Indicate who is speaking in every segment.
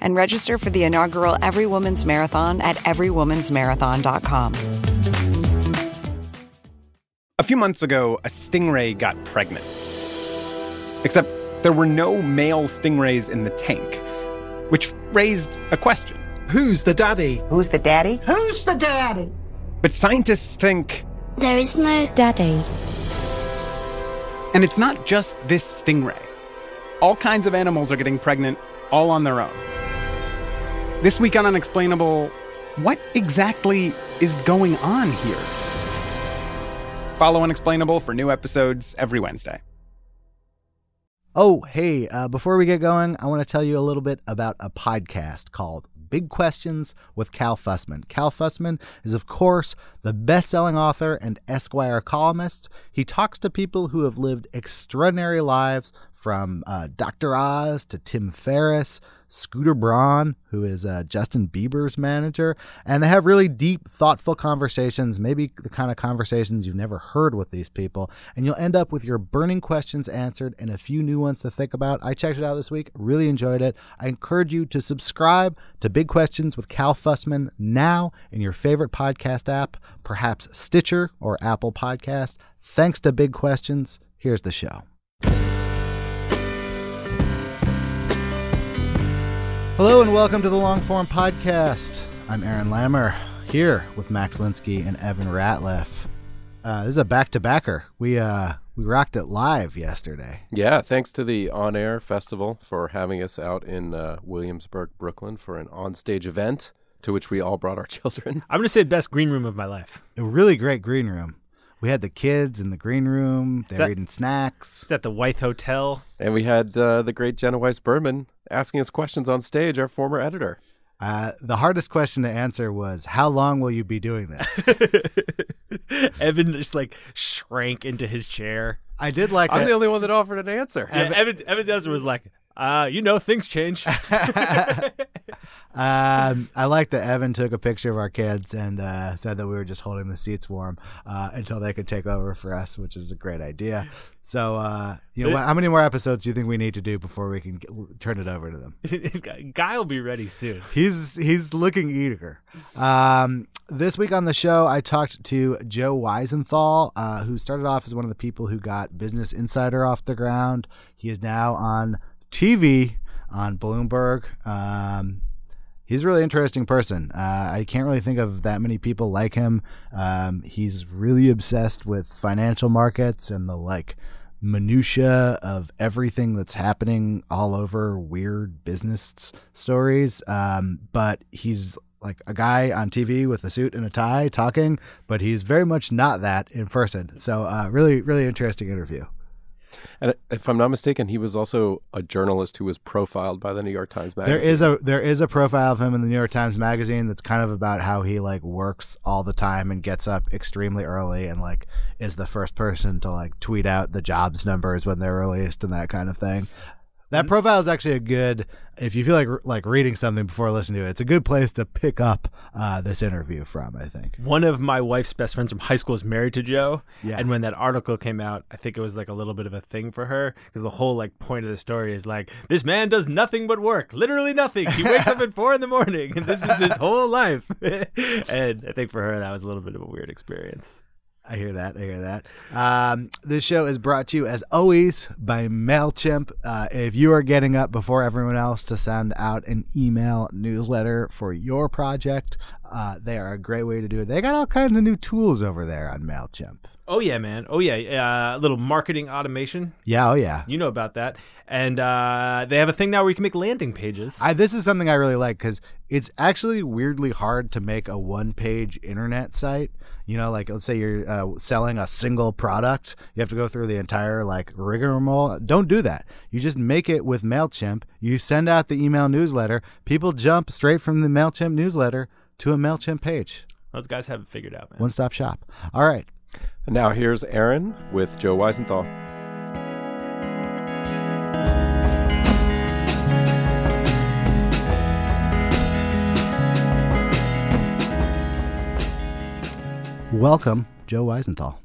Speaker 1: and register for the inaugural Every Woman's Marathon at everywomansmarathon.com.
Speaker 2: A few months ago, a stingray got pregnant. Except there were no male stingrays in the tank, which raised a question.
Speaker 3: Who's the daddy?
Speaker 4: Who's the daddy?
Speaker 5: Who's the daddy?
Speaker 2: But scientists think.
Speaker 6: There is no daddy.
Speaker 2: And it's not just this stingray. All kinds of animals are getting pregnant all on their own. This week on Unexplainable, what exactly is going on here? Follow Unexplainable for new episodes every Wednesday.
Speaker 7: Oh, hey, uh, before we get going, I want to tell you a little bit about a podcast called Big Questions with Cal Fussman. Cal Fussman is, of course, the best selling author and Esquire columnist. He talks to people who have lived extraordinary lives from uh, Dr. Oz to Tim Ferriss Scooter Braun, who is uh, Justin Bieber's manager, and they have really deep, thoughtful conversations, maybe the kind of conversations you've never heard with these people, and you'll end up with your burning questions answered and a few new ones to think about. I checked it out this week, really enjoyed it. I encourage you to subscribe to Big Questions with Cal Fussman now in your favorite podcast app, perhaps Stitcher or Apple Podcast. Thanks to Big Questions. Here's the show. Hello and welcome to the Longform Podcast. I'm Aaron Lammer here with Max Linsky and Evan Ratliff. Uh, this is a back-to-backer. We uh, we rocked it live yesterday.
Speaker 8: Yeah, thanks to the On Air Festival for having us out in uh, Williamsburg, Brooklyn, for an on-stage event to which we all brought our children.
Speaker 9: I'm gonna say best green room of my life.
Speaker 7: A really great green room. We had the kids in the green room. They're
Speaker 9: that,
Speaker 7: eating snacks.
Speaker 9: It's at the Wythe Hotel.
Speaker 8: And we had uh, the great Jenna Weiss Berman asking us questions on stage, our former editor.
Speaker 7: Uh, the hardest question to answer was, "How long will you be doing this?"
Speaker 9: Evan just like shrank into his chair.
Speaker 7: I did like.
Speaker 8: I'm
Speaker 7: that.
Speaker 8: the only one that offered an answer.
Speaker 9: Yeah, Evan's, Evan's answer was like, uh, "You know, things change."
Speaker 7: um, I like that Evan took a picture of our kids and uh, said that we were just holding the seats warm uh, until they could take over for us, which is a great idea. So, uh, you know, how many more episodes do you think we need to do before we can get, turn it over to them?
Speaker 9: Guy will be ready soon.
Speaker 7: He's he's looking eager. Um, this week on the show, I talked to Joe Weisenthal, uh, who started off as one of the people who got Business Insider off the ground. He is now on TV on Bloomberg. Um, he's a really interesting person. Uh, I can't really think of that many people like him. Um, he's really obsessed with financial markets and the like minutia of everything that's happening all over weird business stories. Um, but he's like a guy on TV with a suit and a tie talking, but he's very much not that in person. So, uh, really, really interesting interview.
Speaker 8: And if I'm not mistaken, he was also a journalist who was profiled by the New York Times Magazine.
Speaker 7: There is a there is a profile of him in the New York Times Magazine that's kind of about how he like works all the time and gets up extremely early and like is the first person to like tweet out the jobs numbers when they're released and that kind of thing. That profile is actually a good if you feel like like reading something before listening to it. It's a good place to pick up uh, this interview from. I think
Speaker 9: one of my wife's best friends from high school is married to Joe.
Speaker 7: Yeah.
Speaker 9: And when that article came out, I think it was like a little bit of a thing for her because the whole like point of the story is like this man does nothing but work, literally nothing. He wakes up at four in the morning, and this is his whole life. and I think for her that was a little bit of a weird experience.
Speaker 7: I hear that. I hear that. Um, this show is brought to you, as always, by MailChimp. Uh, if you are getting up before everyone else to send out an email newsletter for your project, uh, they are a great way to do it. They got all kinds of new tools over there on MailChimp.
Speaker 9: Oh yeah, man. Oh yeah. Uh, little marketing automation.
Speaker 7: Yeah, oh yeah.
Speaker 9: You know about that. And uh, they have a thing now where you can make landing pages.
Speaker 7: I, this is something I really like because it's actually weirdly hard to make a one-page internet site. You know, like let's say you're uh, selling a single product, you have to go through the entire like rigmarole. Don't do that. You just make it with Mailchimp. You send out the email newsletter. People jump straight from the Mailchimp newsletter to a Mailchimp page.
Speaker 9: Those guys have it figured out, man.
Speaker 7: One-stop shop. All right.
Speaker 8: And now here's Aaron with Joe Weisenthal.
Speaker 7: Welcome, Joe Weisenthal.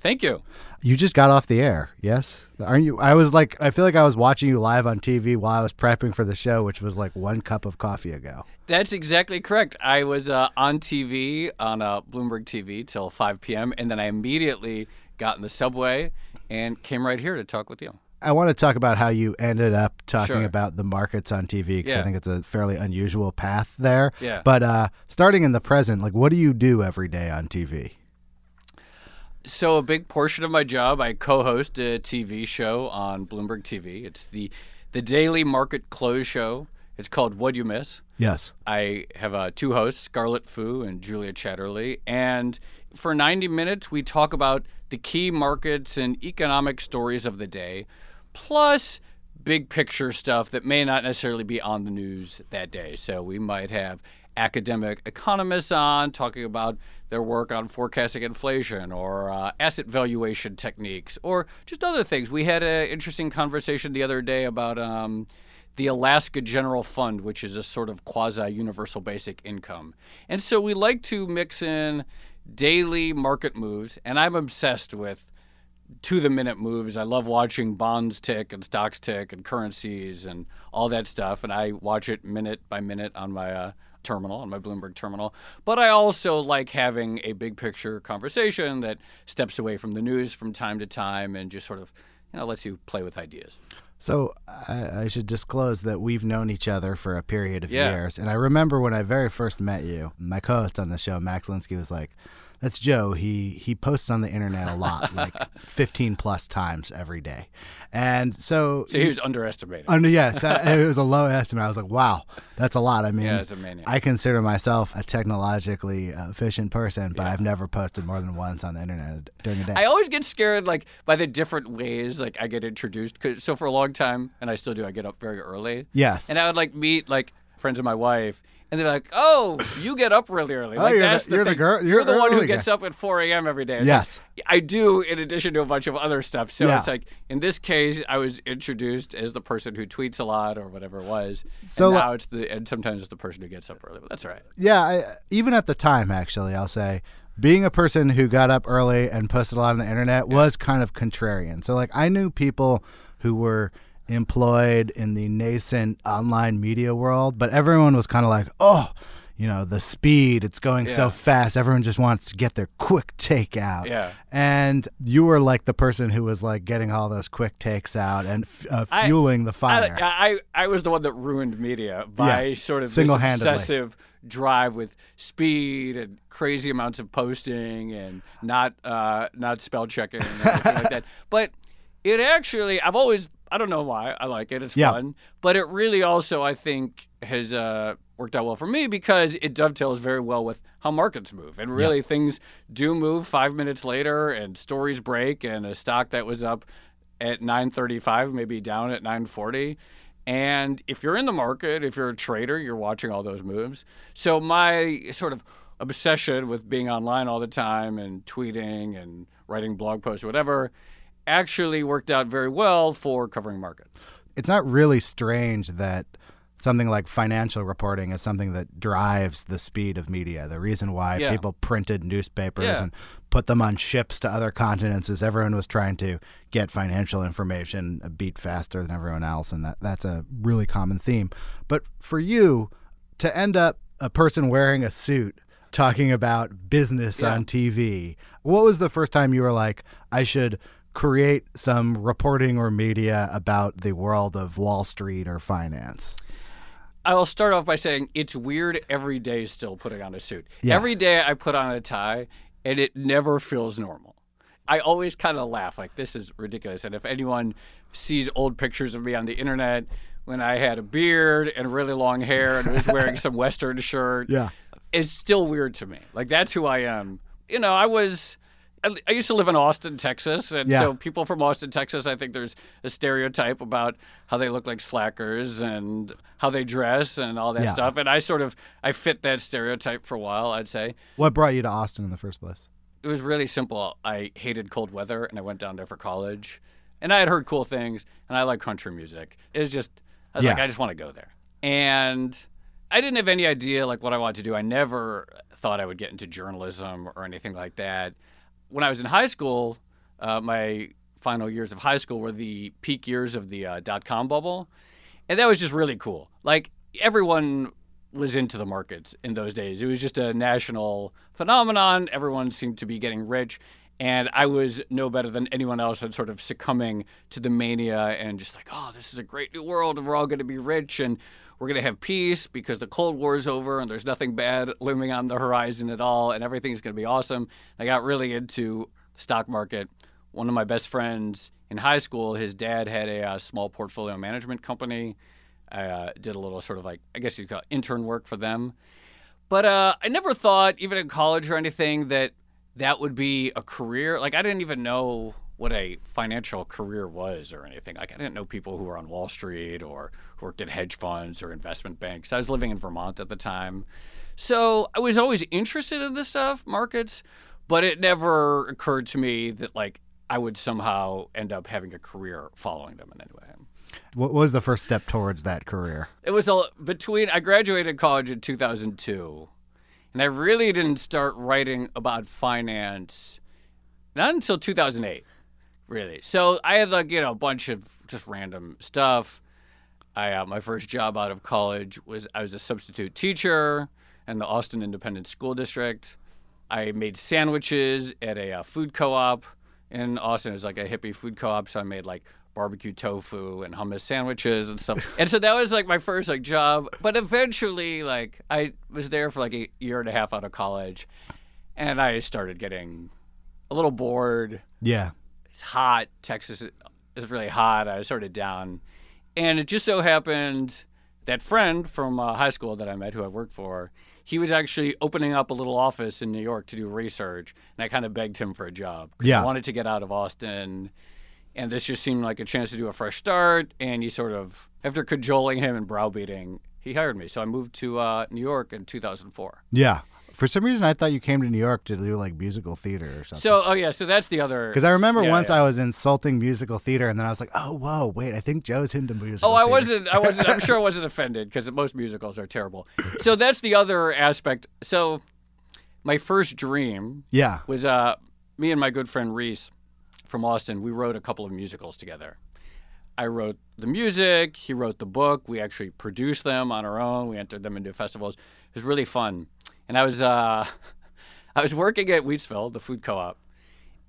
Speaker 3: Thank you.
Speaker 7: You just got off the air, yes? Aren't you? I was like, I feel like I was watching you live on TV while I was prepping for the show, which was like one cup of coffee ago.
Speaker 3: That's exactly correct. I was uh, on TV on uh, Bloomberg TV till 5 p.m. and then I immediately got in the subway and came right here to talk with you.
Speaker 7: I want to talk about how you ended up talking
Speaker 3: Sure.
Speaker 7: about the markets on TV because I think it's a fairly unusual path there.
Speaker 3: Yeah.
Speaker 7: But uh, starting in the present, like, what do you do every day on TV?
Speaker 3: So a big portion of my job, I co-host a TV show on Bloomberg TV. It's the the daily market close show. It's called What'd You Miss.
Speaker 7: Yes.
Speaker 3: I have uh, two hosts, Scarlett Fu and Julia Chatterley, and for 90 minutes we talk about the key markets and economic stories of the day, plus big picture stuff that may not necessarily be on the news that day. So we might have academic economists on talking about their work on forecasting inflation or uh, asset valuation techniques or just other things. We had an interesting conversation the other day about. Um, the Alaska General Fund, which is a sort of quasi universal basic income. And so we like to mix in daily market moves, and I'm obsessed with to the minute moves. I love watching bonds tick and stocks tick and currencies and all that stuff. And I watch it minute by minute on my uh, terminal, on my Bloomberg terminal. But I also like having a big picture conversation that steps away from the news from time to time and just sort of, you know, lets you play with ideas.
Speaker 7: So I, I should disclose that we've known each other for a period of
Speaker 3: Yeah.
Speaker 7: years, and I remember when I very first met you. My co-host on the show, Max Linsky, was like, "That's Joe. He he posts on the internet a lot, like 15 plus times every day." And so,
Speaker 3: So he was underestimated.
Speaker 7: under yes, it was a low estimate. I was like, "Wow, that's a lot." I mean,
Speaker 3: Yeah, it's a maniac.
Speaker 7: I consider myself a technologically uh, efficient person, but I've never posted more than once on the internet during a day.
Speaker 3: I always get scared like by the different ways like I get introduced. 'Cause- so for a long time, and I still do, I get up very early.
Speaker 7: yes,
Speaker 3: And I would like meet like friends of my wife, and they're like, "Oh, you get up really early.
Speaker 7: Oh,
Speaker 3: Like
Speaker 7: you're the-
Speaker 3: that's the
Speaker 7: you're the girl-
Speaker 3: You're,
Speaker 7: you're
Speaker 3: the one who gets
Speaker 7: guy."
Speaker 3: up at 4 a.m. every day." It's
Speaker 7: Yes.
Speaker 3: like, I do, in addition to a bunch of other stuff. So
Speaker 7: Yeah.
Speaker 3: it's like in this case, I was introduced as the person who tweets a lot or whatever it was.
Speaker 7: So,
Speaker 3: and now it's the and sometimes it's the person who gets up early. But that's all right.
Speaker 7: Yeah, I, even at the time, actually, I'll say being a person who got up early and posted a lot on the internet was kind of contrarian. So, like, I knew people who were employed in the nascent online media world, but everyone was kind of like, oh, you know, the speed, it's going so fast. Everyone just wants to get their quick take out.
Speaker 3: Yeah.
Speaker 7: And you were like the person who was like getting all those quick takes out and f- uh,
Speaker 3: I-
Speaker 7: fueling the fire.
Speaker 3: I I was the one that ruined media by
Speaker 7: Yes,
Speaker 3: sort of this
Speaker 7: single-handedly.
Speaker 3: obsessive drive with speed and crazy amounts of posting and not uh, not spell checking and everything like that. But it actually, I've always I don't know why I like it. It's
Speaker 7: Yeah.
Speaker 3: fun, but it really also I think has uh, worked out well for me because it dovetails very well with how markets move. And really, things do move five minutes later, and stories break, and a stock that was up at 9:35 maybe down at 9:40. And if you're in the market, if you're a trader, you're watching all those moves. So my sort of obsession with being online all the time and tweeting and writing blog posts whatever actually worked out very well for covering markets.
Speaker 7: it's not really strange that something like financial reporting is something that drives the speed of media. The reason why
Speaker 3: Yeah.
Speaker 7: people printed newspapers
Speaker 3: Yeah.
Speaker 7: and put them on ships to other continents is everyone was trying to get financial information a beat faster than everyone else, and that that's a really common theme. But for you to end up a person wearing a suit talking about business
Speaker 3: Yeah.
Speaker 7: on TV, what was the first time you were like, I should create some reporting or media about the world of Wall Street or finance?
Speaker 3: I'll start off by saying it's weird every day still putting on a suit.
Speaker 7: Yeah.
Speaker 3: Every day I put on a tie and it never feels normal. I always kind of laugh like this is ridiculous. And if anyone sees old pictures of me on the internet when I had a beard and really long hair and was wearing some Western shirt,
Speaker 7: Yeah.
Speaker 3: it's still weird to me. Like that's who I am. You know, I was. I used to live in Austin, Texas, and
Speaker 7: Yeah.
Speaker 3: so people from Austin, Texas, I think there's a stereotype about how they look like slackers and how they dress and all that
Speaker 7: Yeah.
Speaker 3: stuff. And I sort of I fit that stereotype for a while, I'd say
Speaker 7: What brought you to Austin in the first place?
Speaker 3: it was really simple. I hated cold weather and I went down there for college. And I had heard cool things and I like country music. It was just I was like I just want to go there. And I didn't have any idea like what I wanted to do. I never thought I would get into journalism or anything like that. When I was in high school, uh, my final years of high school were the peak years of the uh, dot com bubble. And that was just really cool. Like everyone was into the markets in those days. It was just a national phenomenon. Everyone seemed to be getting rich. And I was no better than anyone else at sort of succumbing to the mania and just like, oh, this is a great new world and we're all going to be rich and we're going to have peace because the Cold War is over and there's nothing bad looming on the horizon at all and everything's going to be awesome. I got really into stock market. One of my best friends in high school, his dad had a uh, small portfolio management company. Uh, did a little sort of like, I guess you'd call it intern work for them. But uh, I never thought, even in college or anything, that that would be a career. Like, I didn't even know what a financial career was or anything. Like, I didn't know people who were on Wall Street or who worked at hedge funds or investment banks. I was living in Vermont at the time. So I was always interested in this stuff, markets, but it never occurred to me that, like, I would somehow end up having a career following them in any way.
Speaker 7: What was the first step towards that career?
Speaker 3: It was a, between I graduated college in 2002, and I really didn't start writing about finance not until 2008, really. So I had like you know a bunch of just random stuff. I uh, my first job out of college was I was a substitute teacher in the Austin Independent School District. I made sandwiches at a uh, food co-op in Austin. It was like a hippie food co-op, so I made like barbecue tofu and hummus sandwiches and stuff. and so that was like my first like job. But eventually, like I was there for like a year and a half out of college, and I started getting a little bored.
Speaker 7: Yeah.
Speaker 3: It's hot. Texas is really hot. I was sort of down, and it just so happened that friend from uh, high school that I met, who I worked for, he was actually opening up a little office in New York to do research, and I kind of begged him for a job.
Speaker 7: Yeah.
Speaker 3: I wanted to get out of Austin, and this just seemed like a chance to do a fresh start. And he sort of, after cajoling him and browbeating, he hired me. So I moved to uh, New York in 2004.
Speaker 7: Yeah. For some reason, I thought you came to New York to do like musical theater or something.
Speaker 3: So, oh yeah, so that's the other.
Speaker 7: Because I remember
Speaker 3: Yeah,
Speaker 7: once
Speaker 3: yeah.
Speaker 7: I was insulting musical theater, and then I was like, "Oh, whoa, wait! I think Joe's into musical."
Speaker 3: Oh, I
Speaker 7: theater."
Speaker 3: wasn't. I wasn't. I'm sure I wasn't offended because most musicals are terrible. So that's the other aspect. So my first dream
Speaker 7: Yeah.
Speaker 3: was uh, me and my good friend Reese from Austin. We wrote a couple of musicals together. I wrote the music. He wrote the book. We actually produced them on our own. We entered them into festivals. It was really fun. And I was uh, I was working at Wheatsville, the food co-op,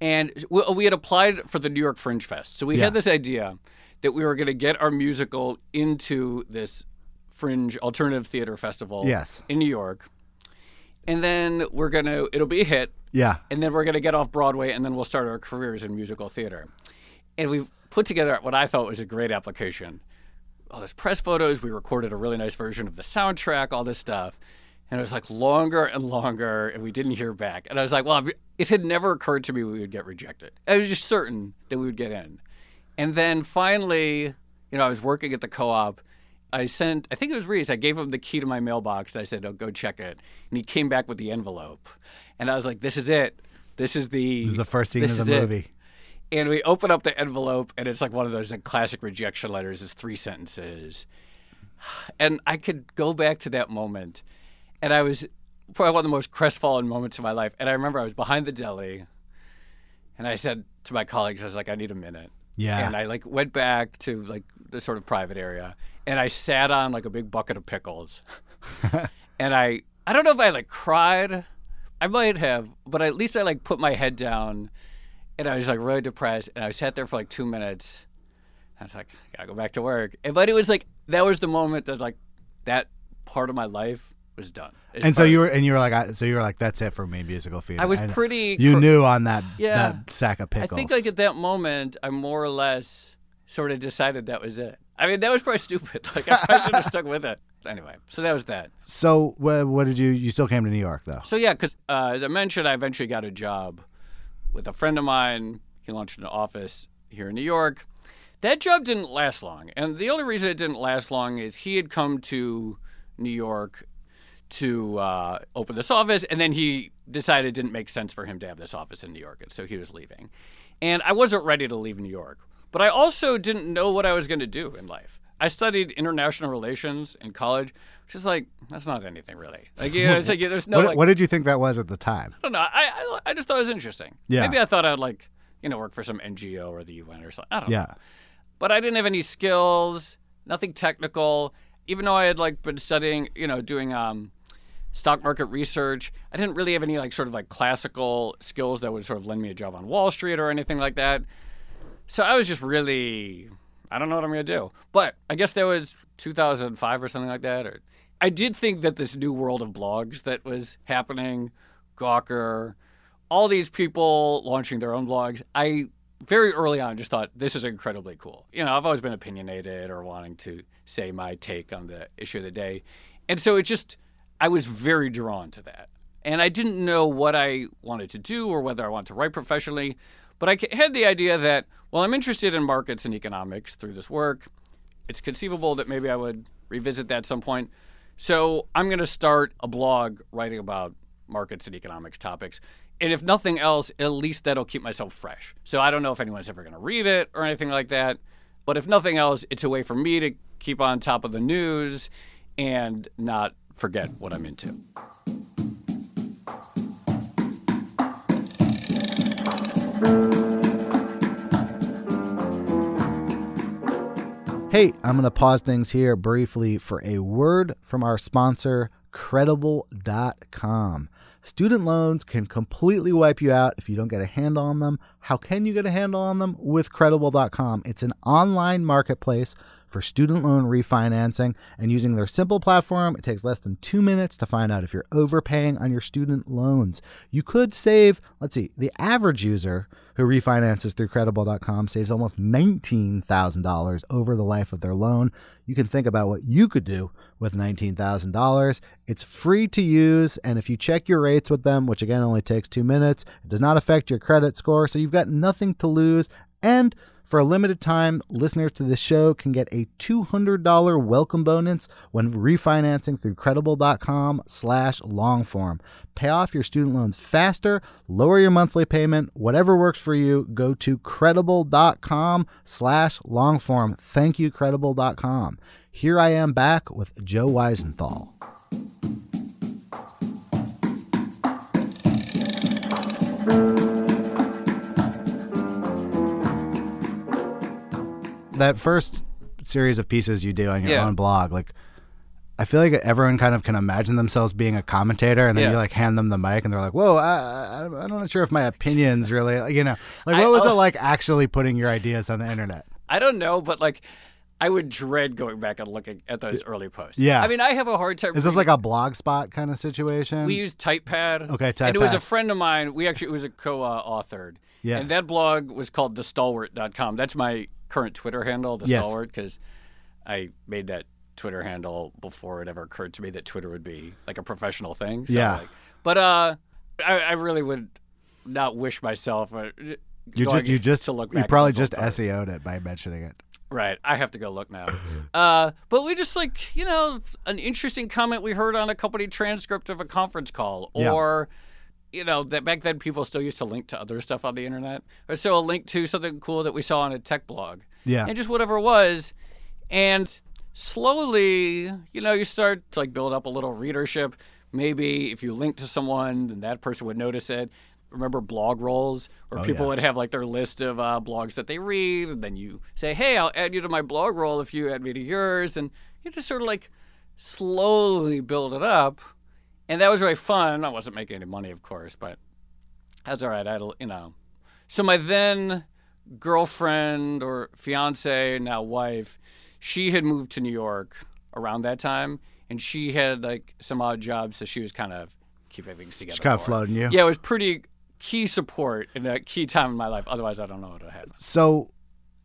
Speaker 3: and we, we had applied for the New York Fringe Fest. So we
Speaker 7: Yeah.
Speaker 3: had this idea that we were going to get our musical into this Fringe Alternative Theater Festival
Speaker 7: Yes.
Speaker 3: in New York. And then we're going to, it'll be a hit
Speaker 7: Yeah.
Speaker 3: and then we're going to get off Broadway, and then we'll start our careers in musical theater. And we've put together what I thought was a great application. All those press photos, we recorded a really nice version of the soundtrack, all this stuff. And it was like longer and longer, and we didn't hear back. And I was like, well, it had never occurred to me we would get rejected. I was just certain that we would get in. And then finally, you know, I was working at the co op. I sent, I think it was Reese, I gave him the key to my mailbox. I said, oh, go check it. And he came back with the envelope. And I was like, this is it. This is the,
Speaker 7: This is the first scene of the
Speaker 3: is it.
Speaker 7: movie.
Speaker 3: And we open up the envelope, and it's like one of those like, classic rejection letters. It's three sentences. And I could go back to that moment, and I was probably one of the most crestfallen moments of my life. And I remember I was behind the deli, and I said to my colleagues, I was like, I need a minute.
Speaker 7: Yeah.
Speaker 3: And I like went back to like the sort of private area, and I sat on like a big bucket of pickles, and I I don't know if I like cried, I might have, but at least I like put my head down, and I was like really depressed, and I sat there for like two minutes. And I was like, I gotta go back to work. And, but it was like that was the moment that like that part of my life was done. as
Speaker 7: And so you were, and you were like, I, so you were like, that's it for me, musical theater.
Speaker 3: I was
Speaker 7: And
Speaker 3: pretty.
Speaker 7: You
Speaker 3: cr-
Speaker 7: knew on that,
Speaker 3: Yeah.
Speaker 7: that sack of pickles.
Speaker 3: I think like at that moment, I more or less sort of decided that was it. I mean, that was probably stupid. Like I probably should have stuck with it. Anyway, so that was that.
Speaker 7: so what, what did you? You still came to New York though.
Speaker 3: So yeah, because uh, as I mentioned, I eventually got a job with a friend of mine. He launched an office here in New York. That job didn't last long, and the only reason it didn't last long is he had come to New York to uh, open this office, and then he decided it didn't make sense for him to have this office in New York, and so he was leaving. And I wasn't ready to leave New York, but I also didn't know what I was going to do in life. I studied international relations in college, which is like that's not anything really. Like, you know, it's like there's no
Speaker 7: what,
Speaker 3: like,
Speaker 7: what did you think that was at the time?
Speaker 3: I don't know. I, I I just thought it was interesting.
Speaker 7: Yeah.
Speaker 3: Maybe I thought I'd like you know work for some NGO or the UN or something. I don't know.
Speaker 7: Yeah.
Speaker 3: But I didn't have any skills, nothing technical. Even though I had like been studying, you know, doing um, stock market research, I didn't really have any like sort of like classical skills that would sort of lend me a job on Wall Street or anything like that. So I was just really, I don't know what I'm going to do. But I guess there was 2005 or something like that. Or I did think that this new world of blogs that was happening, Gawker, all these people launching their own blogs. I very early on just thought this is incredibly cool. You know, I've always been opinionated or wanting to say my take on the issue of the day. And so it just, I was very drawn to that. And I didn't know what I wanted to do or whether I wanted to write professionally. But I had the idea that, well, I'm interested in markets and economics through this work. It's conceivable that maybe I would revisit that at some point. So I'm going to start a blog writing about markets and economics topics. And if nothing else, at least that'll keep myself fresh. So I don't know if anyone's ever going to read it or anything like that. But if nothing else, it's a way for me to keep on top of the news and not forget what I'm into.
Speaker 7: Hey, I'm going to pause things here briefly for a word from our sponsor, Credible.com. Student loans can completely wipe you out if you don't get a handle on them. How can you get a handle on them? With Credible.com. It's an online marketplace for student loan refinancing, and using their simple platform, it takes less than two minutes to find out if you're overpaying on your student loans. You could save, let's see, the average user who refinances through credible.com saves almost $19,000 over the life of their loan. You can think about what you could do with $19,000. It's free to use, and if you check your rates with them, which again only takes two minutes, it does not affect your credit score, so you've got nothing to lose. And for a limited time, listeners to this show can get a $200 welcome bonus when refinancing through credible.com slash longform. Pay off your student loans faster, lower your monthly payment, whatever works for you, go to credible.com slash longform. Thank you, credible.com. Here I am back with Joe Weisenthal. That first series of pieces you do on your
Speaker 3: Yeah.
Speaker 7: own blog, like I feel like everyone kind of can imagine themselves being a commentator, and then
Speaker 3: Yeah.
Speaker 7: you like hand them the mic, and they're like, "Whoa, I, I, I'm not sure if my opinions really, you know, like what was it like actually putting your ideas on the internet?"
Speaker 3: I don't know, but like, I would dread going back and looking at those early posts.
Speaker 7: Yeah.
Speaker 3: I mean, I have a hard time.
Speaker 7: Is this like a blog spot kind of situation?
Speaker 3: We used TypePad.
Speaker 7: Okay, TypePad.
Speaker 3: And it was a friend of mine. We actually it was a co-authored.
Speaker 7: Yeah.
Speaker 3: And that blog was called thestalwart.com. That's my current Twitter handle, the
Speaker 7: Yes.
Speaker 3: stalwart, because I made that Twitter handle before it ever occurred to me that Twitter would be like a professional thing. So,
Speaker 7: Yeah.
Speaker 3: like- but uh, I, I really would not wish myself. Uh,
Speaker 7: you just you just
Speaker 3: to look
Speaker 7: you probably just. SEO'd it by mentioning it.
Speaker 3: Right. I have to go look now. uh, but we just like, you know, an interesting comment we heard on a company transcript of a conference call
Speaker 7: Yeah.
Speaker 3: You know, that back then people still used to link to other stuff on the internet. Or so a link to something cool that we saw on a tech blog.
Speaker 7: Yeah.
Speaker 3: And just whatever it was. And slowly, you know, you start to like build up a little readership. Maybe if you link to someone, then that person would notice it. Remember blog rolls, where
Speaker 7: Oh,
Speaker 3: people
Speaker 7: yeah.
Speaker 3: would have like their list of uh, blogs that they read, and then you say, "Hey, I'll add you to my blog roll if you add me to yours," and you just sort of like slowly build it up. And that was really fun. I wasn't making any money, of course, but that's all right. I, you know, so my then girlfriend or fiance, now wife, she had moved to New York around that time, and she had like some odd jobs, so she was kind of keeping things together.
Speaker 7: She's kind of floating you.
Speaker 3: Yeah, it was pretty key support in a key time in my life. Otherwise, I don't know what would happen.
Speaker 7: So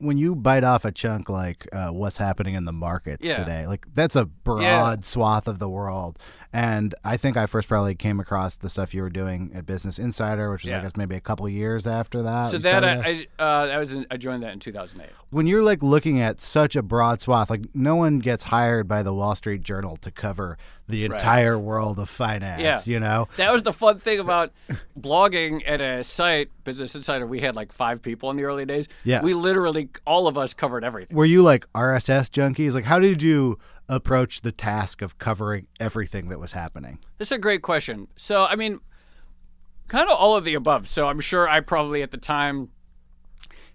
Speaker 7: when you bite off a chunk like uh, what's happening in the markets
Speaker 3: Yeah.
Speaker 7: today, like that's a broad swath of the world. And I think I first probably came across the stuff you were doing at Business Insider, which is I guess maybe a couple years after that.
Speaker 3: so that? I, I, uh, that was in, I joined that in 2008.
Speaker 7: when you're like looking at such a broad swath, like no one gets hired by the Wall Street Journal to cover the
Speaker 3: Right.
Speaker 7: entire world of finance.
Speaker 3: Yeah.
Speaker 7: You know,
Speaker 3: That was the fun thing about blogging at a site, Business Insider. We had like five people in the early days.
Speaker 7: Yeah.
Speaker 3: We literally, all of us covered everything.
Speaker 7: were you like RSS junkies? Like, how did you approach the task of covering everything that was happening?
Speaker 3: This is a great question. So, I mean, kind of all of the above. So, I'm sure I probably at the time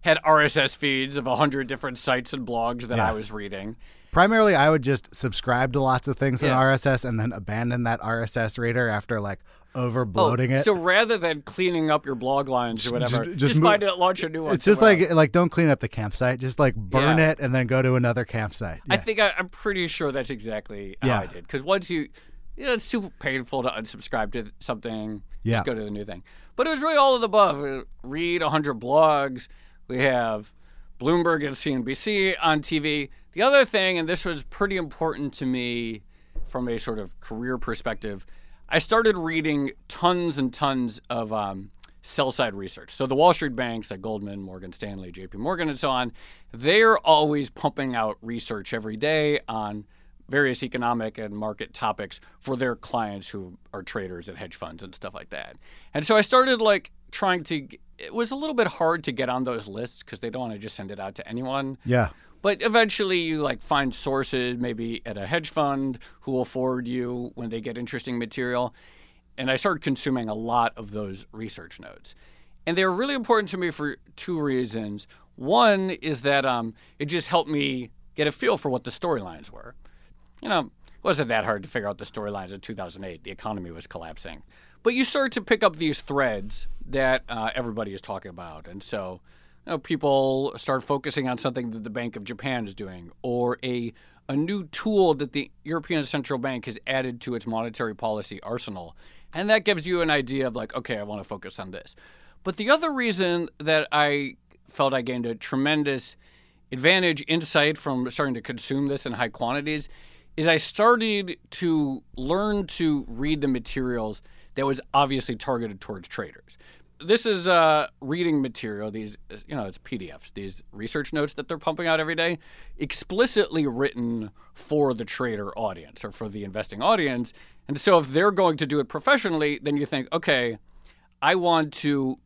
Speaker 3: had RSS feeds of a hundred different sites and blogs that
Speaker 7: Yeah.
Speaker 3: I was reading.
Speaker 7: Primarily, I would just subscribe to lots of things in RSS and then abandon that RSS reader after like over bloating oh, it.
Speaker 3: Oh, So rather than cleaning up your Bloglines or whatever,
Speaker 7: just
Speaker 3: just,
Speaker 7: move-
Speaker 3: find it, launch a new one.
Speaker 7: it's just like
Speaker 3: else.
Speaker 7: like don't clean up the campsite, just like burn
Speaker 3: Yeah.
Speaker 7: it and then go to another campsite.
Speaker 3: I think I, I'm pretty sure that's exactly how
Speaker 7: Yeah.
Speaker 3: I did. Because once you, you know, it's super painful to unsubscribe to something.
Speaker 7: Yeah.
Speaker 3: Just go to the new thing. But it was really all of the above. Read 100 blogs. We have Bloomberg and CNBC on TV. The other thing, and this was pretty important to me from a sort of career perspective, I started reading tons and tons of um, sell side research. So the Wall Street banks like Goldman, Morgan Stanley, JP Morgan, and so on, they're always pumping out research every day on various economic and market topics for their clients who are traders at hedge funds and stuff like that. And so I started like trying to it was a little bit hard to get on those lists because they don't want to just send it out to anyone.
Speaker 7: yeah.
Speaker 3: But eventually, you like find sources, maybe at a hedge fund, who will forward you when they get interesting material. And I started consuming a lot of those research notes, and they were really important to me for two reasons. One is that um, it just helped me get a feel for what the storylines were. You know, it wasn't that hard to figure out the storylines in 2008. The economy was collapsing, but you start to pick up these threads that uh, everybody is talking about, and so you know, people start focusing on something that the Bank of Japan is doing, or a a new tool that the European Central Bank has added to its monetary policy arsenal, and that gives you an idea of like, okay, I want to focus on this. But the other reason that I felt I gained a tremendous advantage, insight from starting to consume this in high quantities, is I started to learn to read the materials that was obviously targeted towards traders. This is uh, reading material. These, you know, it's PDFs. These research notes that they're pumping out every day, explicitly written for the trader audience or for the investing audience. And so, if they're going to do it professionally, then you think, okay, I want to,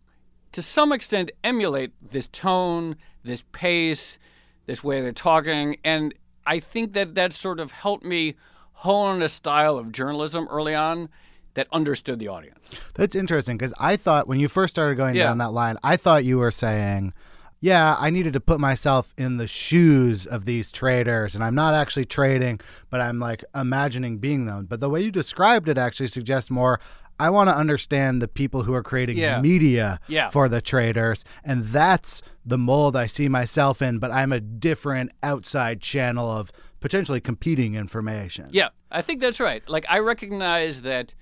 Speaker 3: to some extent, emulate this tone, this pace, this way they're talking. And I think that that sort of helped me hone a style of journalism early on that understood the audience.
Speaker 7: That's interesting because I thought when you first started going
Speaker 3: Yeah.
Speaker 7: down that line, I thought you were saying, yeah, I needed to put myself in the shoes of these traders, and I'm not actually trading, but I'm like imagining being them. But the way you described it actually suggests more. I want to understand the people who are creating
Speaker 3: Yeah.
Speaker 7: media
Speaker 3: Yeah.
Speaker 7: for the traders, and that's the mold I see myself in. But I'm a different outside channel of potentially competing information.
Speaker 3: Yeah, I think that's right. Like I recognize that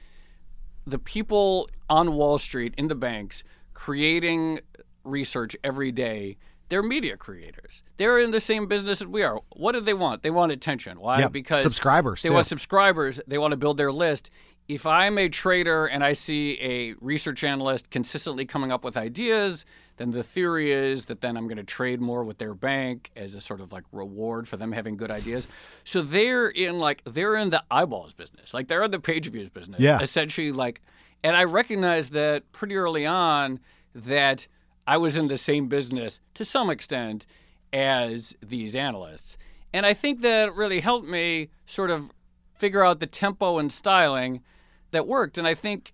Speaker 3: the people on Wall Street in the banks creating research every day, they're media creators. They're in the same business as we are. What do they want? They want attention. Why?
Speaker 7: Yeah,
Speaker 3: Because
Speaker 7: subscribers,
Speaker 3: They
Speaker 7: too.
Speaker 3: want subscribers. They want to build their list. If I'm a trader and I see a research analyst consistently coming up with ideas, then the theory is that then I'm going to trade more with their bank as a sort of like reward for them having good ideas. So they're in like they're in the eyeballs business. Like they're in the page views business.
Speaker 7: Yeah.
Speaker 3: Essentially like and I recognized that pretty early on that I was in the same business to some extent as these analysts. And I think that really helped me sort of figure out the tempo and styling that worked. And I think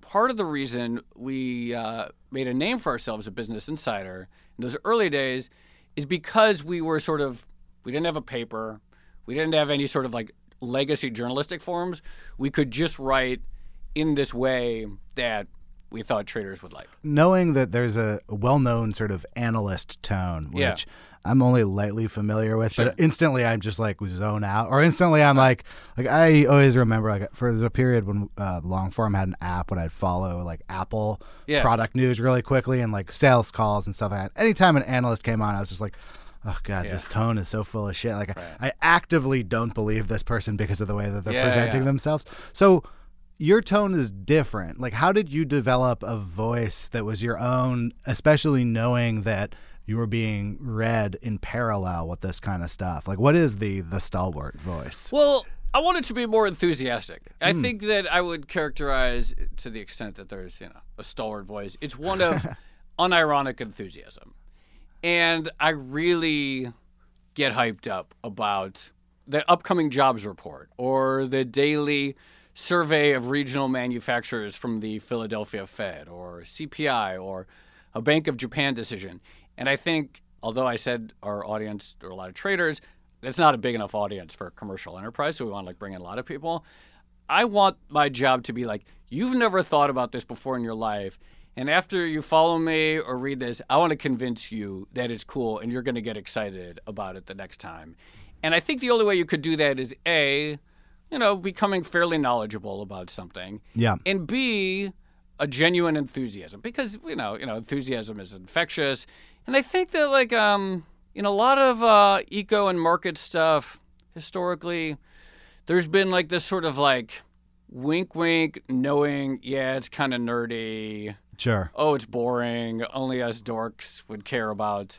Speaker 3: part of the reason we uh, made a name for ourselves at Business Insider in those early days is because we were sort of, we didn't have a paper, we didn't have any sort of like legacy journalistic forms. We could just write in this way that we thought traders would like.
Speaker 7: Knowing that there's a well-known sort of analyst tone, which
Speaker 3: Yeah.
Speaker 7: I'm only lightly familiar with,
Speaker 3: Sure.
Speaker 7: but instantly I'm just like zone out, or instantly I'm like, like I always remember like for the period when uh, Longform had an app when I'd follow like Apple
Speaker 3: Yeah.
Speaker 7: product news really quickly and like sales calls and stuff like that. Anytime an analyst came on, I was just like. Oh God,
Speaker 3: Yeah.
Speaker 7: this tone is so full of shit. Like I actively don't believe this person because of the way that they're
Speaker 3: Yeah,
Speaker 7: presenting themselves. So your tone is different. Like, how did you develop a voice that was your own, especially knowing that you were being read in parallel with this kind of stuff? Like, what is the the stalwart voice?
Speaker 3: Well, I want it to be more enthusiastic. I
Speaker 7: Hmm.
Speaker 3: think that I would characterize, to the extent that there's you know a stalwart voice, it's one of unironic enthusiasm, and I really get hyped up about the upcoming jobs report or the daily survey of regional manufacturers from the Philadelphia Fed or CPI or a Bank of Japan decision. And I think, although I said our audience, there are a lot of traders, it's not a big enough audience for a commercial enterprise. So we want to like bring in a lot of people. I want my job to be like, you've never thought about this before in your life. And after you follow me or read this, I want to convince you that it's cool and you're going to get excited about it the next time. And I think the only way you could do that is A, you know, becoming fairly knowledgeable about something.
Speaker 7: Yeah.
Speaker 3: And B, a genuine enthusiasm because you know, you know, enthusiasm is infectious. And I think that like um in a lot of uh eco and market stuff historically there's been like this sort of like wink wink knowing yeah, it's kind of nerdy.
Speaker 7: Sure.
Speaker 3: Oh, it's boring. Only us dorks would care about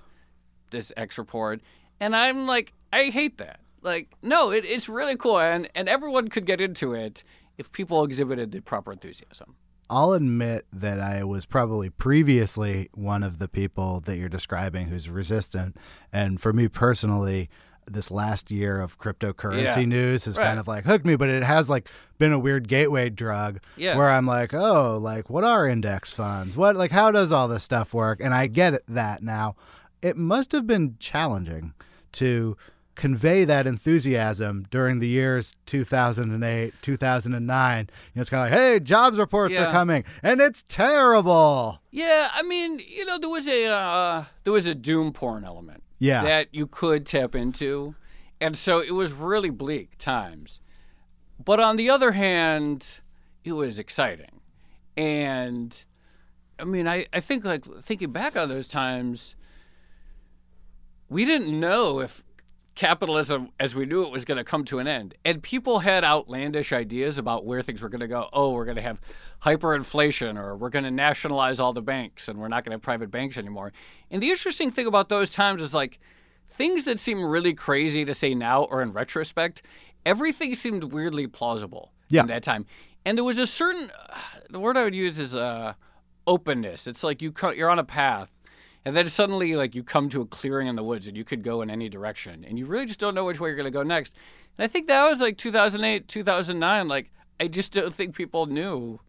Speaker 3: this X report. And I'm like, I hate that. Like, no, it, it's really cool, and, and everyone could get into it if people exhibited the proper enthusiasm.
Speaker 7: I'll admit that I was probably previously one of the people that you're describing who's resistant. And for me personally, this last year of cryptocurrency
Speaker 3: Yeah.
Speaker 7: news has
Speaker 3: Right.
Speaker 7: kind of like hooked me, but it has like been a weird gateway drug
Speaker 3: Yeah.
Speaker 7: where I'm like, oh, like what are index funds? What like how does all this stuff work? And I get that now. It must have been challenging to convey that enthusiasm during the years 2008, 2009. You know, it's kind of like, hey, jobs reports are coming, and it's terrible.
Speaker 3: Yeah, I mean, you know, there was a uh, there was a doom porn element
Speaker 7: Yeah.
Speaker 3: that you could tap into, and so it was really bleak times. But on the other hand, it was exciting, and I mean, I, I think like thinking back on those times, we didn't know if capitalism as we knew it was going to come to an end. And people had outlandish ideas about where things were going to go. Oh, we're going to have hyperinflation or we're going to nationalize all the banks and we're not going to have private banks anymore. And the interesting thing about those times is like things that seem really crazy to say now or in retrospect, everything seemed weirdly plausible
Speaker 7: Yeah.
Speaker 3: in that time. And there was a certain the word I would use is uh openness. It's like you you're on a path and then suddenly, like, you come to a clearing in the woods and you could go in any direction. And you really just don't know which way you're going to go next. And I think that was like 2008, 2009. Like, I just don't think people knew.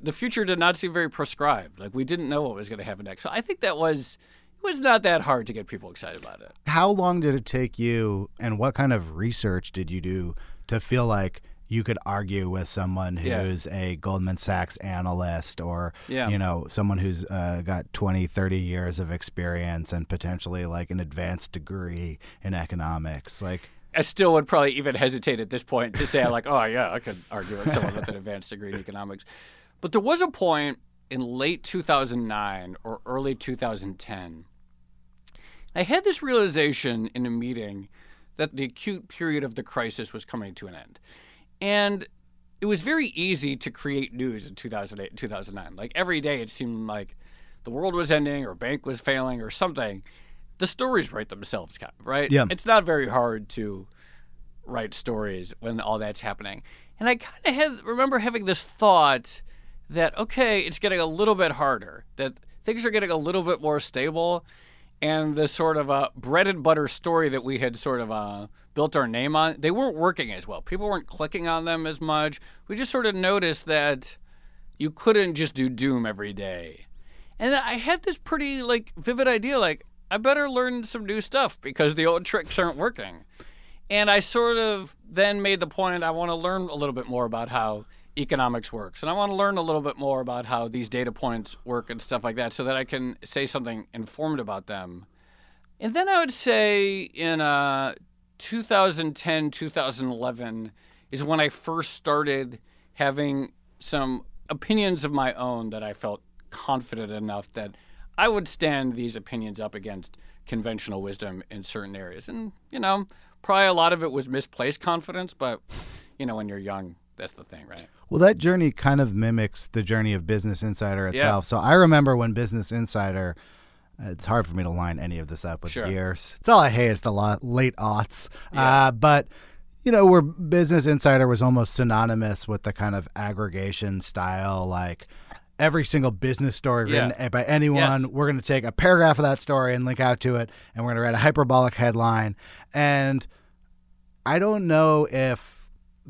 Speaker 3: The future did not seem very prescribed. Like, we didn't know what was going to happen next. So I think that was. It was not that hard to get people excited about it.
Speaker 7: How long did it take you, and what kind of research did you do to feel like you could argue with someone
Speaker 3: Yeah.
Speaker 7: who's a Goldman Sachs analyst or,
Speaker 3: Yeah.
Speaker 7: you know, someone who's uh, got 20, 30 years of experience and potentially like an advanced degree in economics? Like,
Speaker 3: I still would probably even hesitate at this point to say like, oh yeah, I could argue with someone with an advanced degree in economics. But there was a point in late 2009 or early 2010. I had this realization in a meeting that the acute period of the crisis was coming to an end. And it was very easy to create news in 2008 and 2009. Like every day it seemed like the world was ending or bank was failing or something. The stories write themselves, kind of, right?
Speaker 7: Yeah.
Speaker 3: It's not very hard to write stories when all that's happening. And I kind of had remember having this thought that okay, it's getting a little bit harder. That things are getting a little bit more stable, and the sort of uh, bread and butter story that we had sort of uh, built our name on, they weren't working as well. People weren't clicking on them as much. We just sort of noticed that you couldn't just do doom every day. And I had this pretty like vivid idea like I better learn some new stuff because the old tricks aren't working. And I sort of then made the point I want to learn a little bit more about how economics works. And I want to learn a little bit more about how these data points work and stuff like that so that I can say something informed about them. And then I would say in uh, 2010, 2011 is when I first started having some opinions of my own that I felt confident enough that I would stand these opinions up against conventional wisdom in certain areas. And, you know, probably a lot of it was misplaced confidence, but, you know, when you're young, that's the thing, right?
Speaker 7: Well, that journey kind of mimics the journey of Business Insider
Speaker 3: Yeah.
Speaker 7: itself. So I remember when Business Insider. It's hard for me to line any of this up with
Speaker 3: Sure.
Speaker 7: years. It's all I hate is the lo- late aughts. Uh, but you know, where Business Insider was almost synonymous with the kind of aggregation style, like every single business story
Speaker 3: Yeah.
Speaker 7: written by anyone,
Speaker 3: Yes.
Speaker 7: we're going to take a paragraph of that story and link out to it, and we're going to write a hyperbolic headline. And I don't know if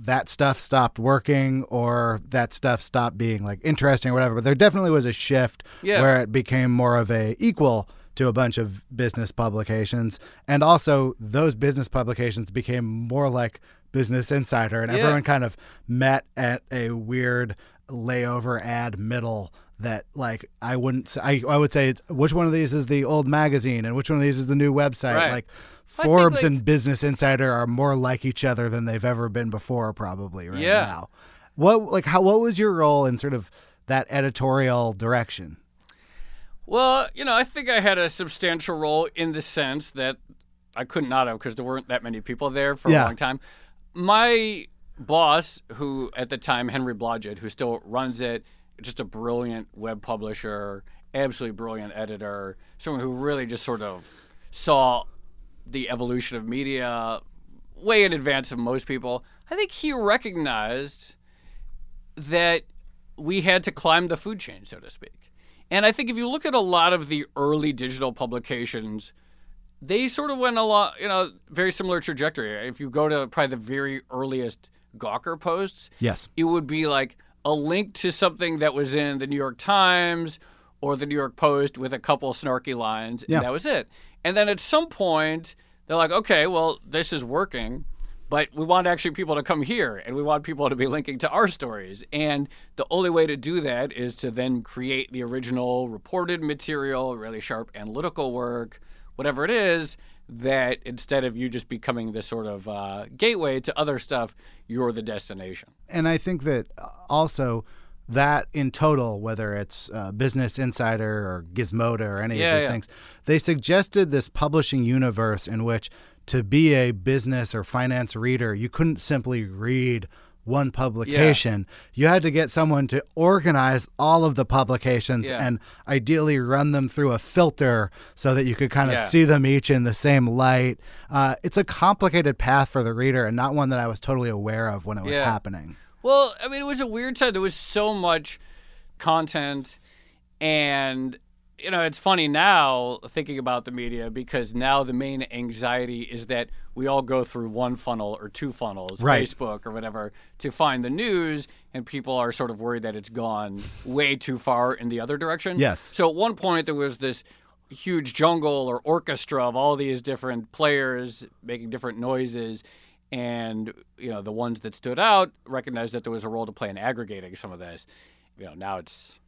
Speaker 7: that stuff stopped working or that stuff stopped being like interesting or whatever, but there definitely was a shift
Speaker 3: Yeah.
Speaker 7: where it became more of a equal to a bunch of business publications. And also those business publications became more like Business Insider and
Speaker 3: Yeah.
Speaker 7: everyone kind of met at a weird layover ad middle that like I wouldn't I I would say it's, which one of these is the old magazine and which one of these is the new website
Speaker 3: Right.
Speaker 7: like
Speaker 3: Think,
Speaker 7: Forbes
Speaker 3: like-
Speaker 7: and Business Insider are more like each other than they've ever been before, probably right
Speaker 3: Yeah.
Speaker 7: now. What like how what was your role in sort of that editorial direction?
Speaker 3: Well, you know, I think I had a substantial role in the sense that I could not not have because there weren't that many people there for
Speaker 7: Yeah.
Speaker 3: a long time. My boss, who at the time, Henry Blodget, who still runs it, just a brilliant web publisher, absolutely brilliant editor, someone who really just sort of saw the evolution of media way in advance of most people. I think he recognized that we had to climb the food chain, so to speak. And I think if you look at a lot of the early digital publications, they sort of went a lot, you know, very similar trajectory. If you go to probably the very earliest Gawker posts,
Speaker 7: Yes.
Speaker 3: it would be like a link to something that was in the New York Times or the New York Post with a couple snarky lines, and that was it. And then at some point, they're like, okay, well, this is working, but we want actually people to come here and we want people to be linking to our stories. And the only way to do that is to then create the original reported material, really sharp analytical work, whatever it is, that instead of you just becoming this sort of uh, gateway to other stuff, you're the destination.
Speaker 7: And I think that uh, also that in total, whether it's uh, Business Insider or Gizmodo or any
Speaker 3: Yeah,
Speaker 7: of these
Speaker 3: yeah.
Speaker 7: things, they suggested this publishing universe in which to be a business or finance reader, you couldn't simply read one publication. Yeah. You had to get someone to organize all of the publications and ideally run them through a filter so that you could kind of see them each in the same light. Uh, it's a complicated path for the reader and not one that I was totally aware of when it was happening.
Speaker 3: Well, I mean, it was a weird time. There was so much content, and you know, it's funny now thinking about the media because now the main anxiety is that we all go through one funnel or two funnels,
Speaker 7: Right.
Speaker 3: Facebook or whatever, to find the news, and people are sort of worried that it's gone way too far in the other direction.
Speaker 7: Yes.
Speaker 3: So at one point there was this huge jungle or orchestra of all these different players making different noises and you know the ones that stood out recognized that there was a role to play in aggregating some of this you know now it's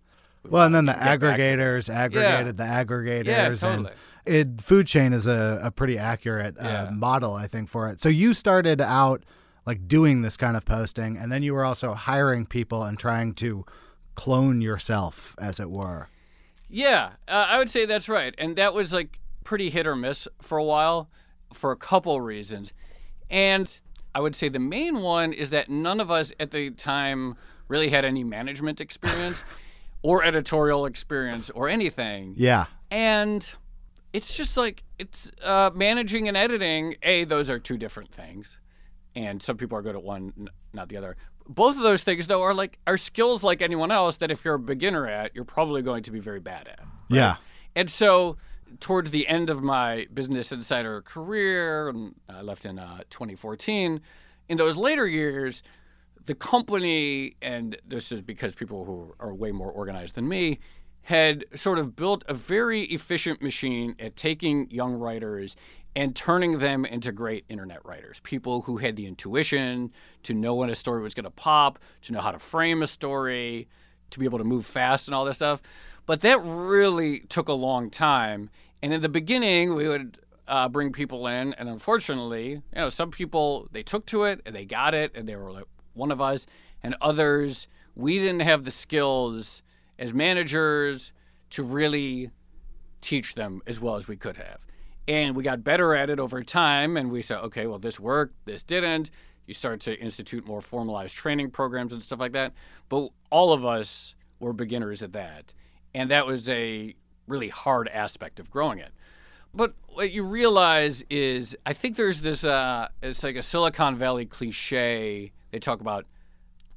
Speaker 3: we
Speaker 7: Well, and then the
Speaker 3: get back to-
Speaker 7: aggregators aggregated the aggregators.
Speaker 3: Yeah,
Speaker 7: and it, food chain is a, a pretty accurate uh,
Speaker 3: Yeah.
Speaker 7: model, I think, for it. So you started out like doing this kind of posting, and then you were also hiring people and trying to clone yourself, as it were.
Speaker 3: Yeah, uh, I would say that's right. And that was like pretty hit or miss for a while for a couple reasons. And I would say the main one is that none of us at the time really had any management experience or editorial experience or anything.
Speaker 7: Yeah.
Speaker 3: And it's just like it's uh, managing and editing. A, those are two different things, and some people are good at one, n- not the other. Both of those things, though, are like are skills like anyone else that if you're a beginner at, you're probably going to be very bad at.
Speaker 7: Yeah.
Speaker 3: And so, towards the end of my Business Insider career, and I left in uh, 2014, in those later years, the company, and this is because people who are way more organized than me, had sort of built a very efficient machine at taking young writers and turning them into great internet writers. People who had the intuition to know when a story was going to pop, to know how to frame a story, to be able to move fast and all this stuff. But that really took a long time. And in the beginning, we would uh, bring people in, and unfortunately, you know, some people they took to it and they got it, and they were like one of us, and others we didn't have the skills as managers to really teach them as well as we could have. And we got better at it over time, and we said, okay, well, this worked, this didn't. You start to institute more formalized training programs and stuff like that. But all of us were beginners at that. And that was a really hard aspect of growing it. But what you realize is, I think there's this, uh, it's like a Silicon Valley cliche. They talk about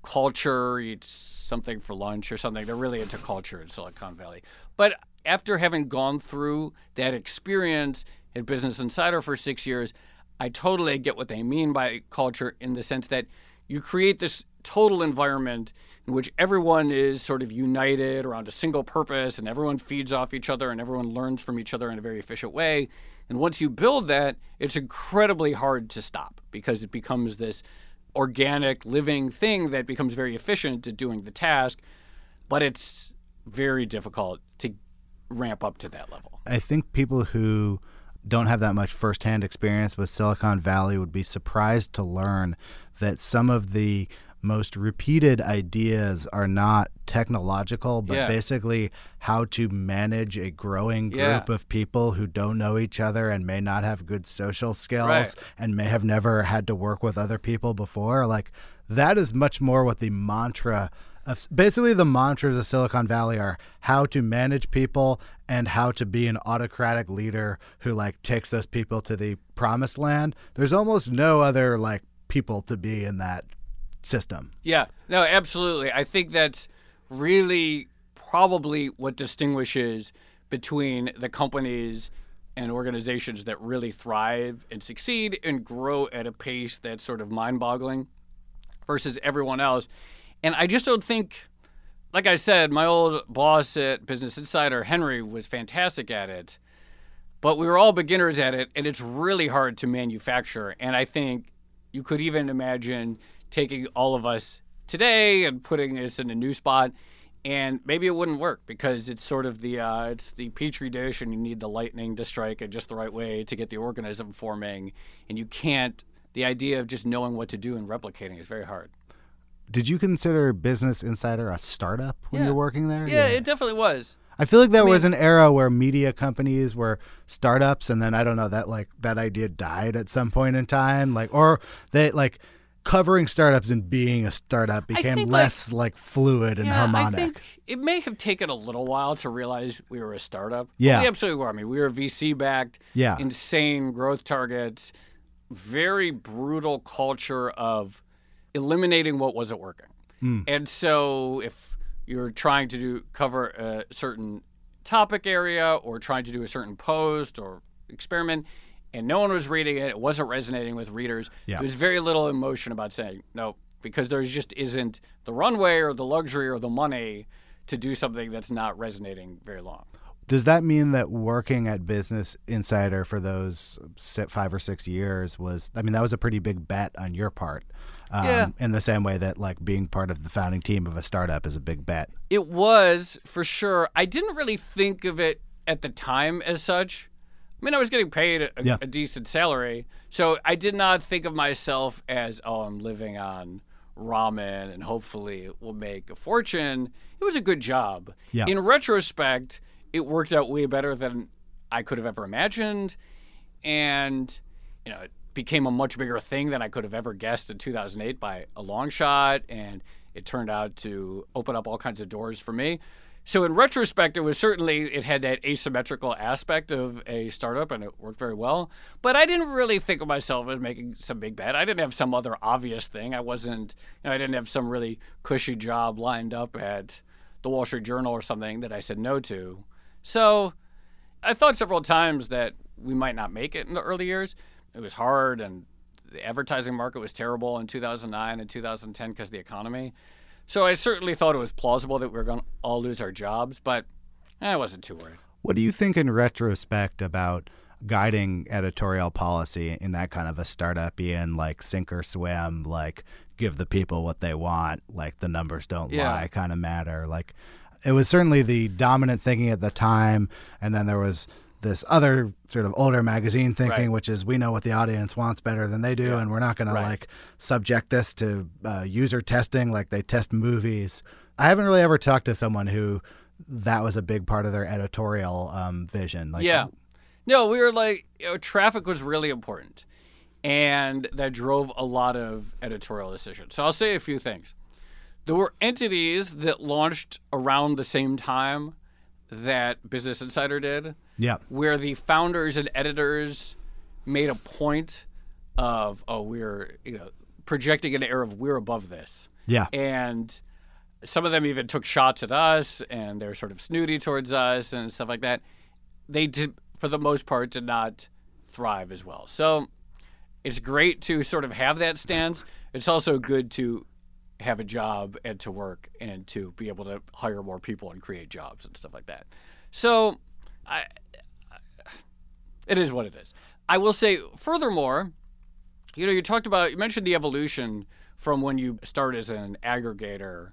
Speaker 3: culture, eat something for lunch or something. They're really into culture in Silicon Valley. But after having gone through that experience at Business Insider for six years, I totally get what they mean by culture in the sense that you create this total environment in which everyone is sort of united around a single purpose and everyone feeds off each other and everyone learns from each other in a very efficient way. And once you build that, it's incredibly hard to stop because it becomes this organic, living thing that becomes very efficient at doing the task. But it's very difficult to ramp up to that level.
Speaker 7: I think people who don't have that much firsthand experience with Silicon Valley would be surprised to learn that some of the most repeated ideas are not technological, but
Speaker 3: Yeah.
Speaker 7: basically how to manage a growing group
Speaker 3: Yeah.
Speaker 7: of people who don't know each other and may not have good social skills
Speaker 3: Right.
Speaker 7: and may have never had to work with other people before. Like that is much more what the mantra of basically the mantras of Silicon Valley are how to manage people and how to be an autocratic leader who like takes those people to the promised land. There's almost no other like people to be in that system.
Speaker 3: Yeah, no, absolutely. I think that's really probably what distinguishes between the companies and organizations that really thrive and succeed and grow at a pace that's sort of mind boggling versus everyone else. And I just don't think, like I said, my old boss at Business Insider, Henry, was fantastic at it. But we were all beginners at it, and it's really hard to manufacture. And I think you could even imagine taking all of us today and putting us in a new spot, and maybe it wouldn't work because it's sort of the uh, it's the petri dish, and you need the lightning to strike in just the right way to get the organism forming, and you can't. The idea of just knowing what to do and replicating is very hard.
Speaker 7: Did you consider Business Insider a startup when
Speaker 3: Yeah.
Speaker 7: you were working there?
Speaker 3: Yeah, it definitely was.
Speaker 7: I feel like there
Speaker 3: I
Speaker 7: was an era where media companies were startups, and then I don't know that like that idea died at some point in time, like or they like covering startups and being a startup became
Speaker 3: think, like-
Speaker 7: less like, fluid and
Speaker 3: yeah,
Speaker 7: harmonic.
Speaker 3: I think it may have taken a little while to realize we were a startup.
Speaker 7: Yeah.
Speaker 3: we absolutely were. I mean, we were VC backed.
Speaker 7: Yeah.
Speaker 3: insane growth targets, very brutal culture of eliminating what wasn't working. Hmm. And so, if you're trying to do cover a certain topic area or trying to do a certain post or experiment, and no one was reading it, it wasn't resonating with readers.
Speaker 7: Yeah.
Speaker 3: There was very little emotion about saying no because there just isn't the runway or the luxury or the money to do something that's not resonating very long.
Speaker 7: Does that mean that working at Business Insider for those five or six years was? I mean, that was a pretty big bet on your part. Um,
Speaker 3: Yeah.
Speaker 7: In the same way that like being part of the founding team of a startup is a big bet.
Speaker 3: It was for sure. I didn't really think of it at the time as such. I mean, I was getting paid a,
Speaker 7: Yeah.
Speaker 3: a decent salary, so I did not think of myself as, oh, I'm living on ramen and hopefully it will make a fortune. It was a good job.
Speaker 7: Yeah.
Speaker 3: In retrospect, it worked out way better than I could have ever imagined, and you know, it became a much bigger thing than I could have ever guessed in 2008 by a long shot, and it turned out to open up all kinds of doors for me. So in retrospect, it was certainly it had that asymmetrical aspect of a startup, and it worked very well. But I didn't really think of myself as making some big bet. I didn't have some other obvious thing. I wasn't. You know, I didn't have some really cushy job lined up at the Wall Street Journal or something that I said no to. So I thought several times that we might not make it in the early years. It was hard, and the advertising market was terrible in 2009 and 2010 because of the economy. So I certainly thought it was plausible that we were going to all lose our jobs, but eh, I wasn't too worried.
Speaker 7: What do you think in retrospect about guiding editorial policy in that kind of a startup in like sink or swim, like give the people what they want, like the numbers don't
Speaker 3: Yeah.
Speaker 7: lie kind of matter? Like it was certainly the dominant thinking at the time, and then there was this other sort of older magazine thinking,
Speaker 3: Right.
Speaker 7: which is we know what the audience wants better than they do,
Speaker 3: Yeah.
Speaker 7: and we're not going to like subject this to uh, user testing like they test movies. I haven't really ever talked to someone who that was a big part of their editorial um, vision. Like,
Speaker 3: yeah. No, we were like, you know, traffic was really important. And that drove a lot of editorial decisions. So I'll say a few things. There were entities that launched around the same time that Business Insider did,
Speaker 7: yeah,
Speaker 3: where the founders and editors made a point of, oh, we're, you know, projecting an air of we're above this.
Speaker 7: yeah,
Speaker 3: And some of them even took shots at us and they're sort of snooty towards us and stuff like that. They did, for the most part, did not thrive as well. So it's great to sort of have that stance. It's also good to have a job and to work and to be able to hire more people and create jobs and stuff like that. So I, it is what it is. I will say, furthermore, you know, you talked about, you mentioned the evolution from when you start as an aggregator.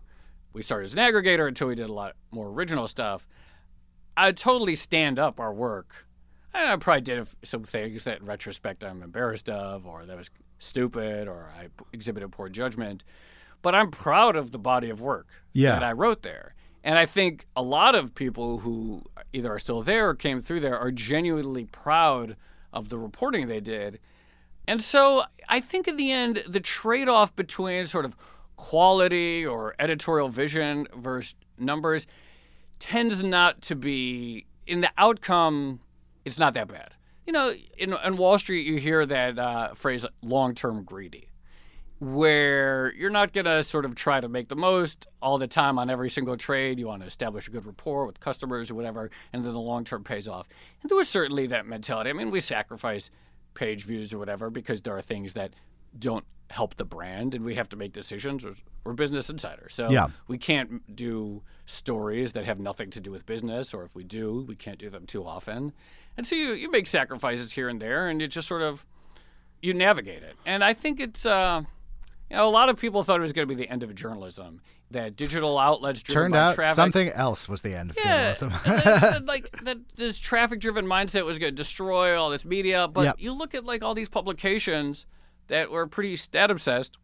Speaker 3: We started as an aggregator until we did a lot more original stuff. I totally stand up our work. And I probably did some things that in retrospect I'm embarrassed of, or that was stupid, or I exhibited poor judgment. But I'm proud of the body of work
Speaker 7: Yeah.
Speaker 3: that I wrote there. And I think a lot of people who either are still there or came through there are genuinely proud of the reporting they did. And so I think in the end, the trade off between sort of quality or editorial vision versus numbers tends not to be, in the outcome, it's not that bad. You know, in, in Wall Street, you hear that uh, phrase long term greedy, where you're not going to sort of try to make the most all the time on every single trade. You want to establish a good rapport with customers or whatever, and then the long term pays off. And there was certainly that mentality. I mean, we sacrifice page views or whatever because there are things that don't help the brand and we have to make decisions. We're- We're business insiders. So
Speaker 7: Yeah.
Speaker 3: we can't do stories that have nothing to do with business, or if we do, we can't do them too often. And so you, you make sacrifices here and there, and you just sort of you navigate it. And I think it's uh, you know a lot of people thought it was going to be the end of journalism. That digital outlets driven
Speaker 7: Turned out
Speaker 3: traffic,
Speaker 7: something else was the end of
Speaker 3: yeah,
Speaker 7: journalism.
Speaker 3: and that- that, like that this traffic-driven mindset was going to destroy all this media. But
Speaker 7: Yep.
Speaker 3: you look at like all these publications that were pretty stat obsessed.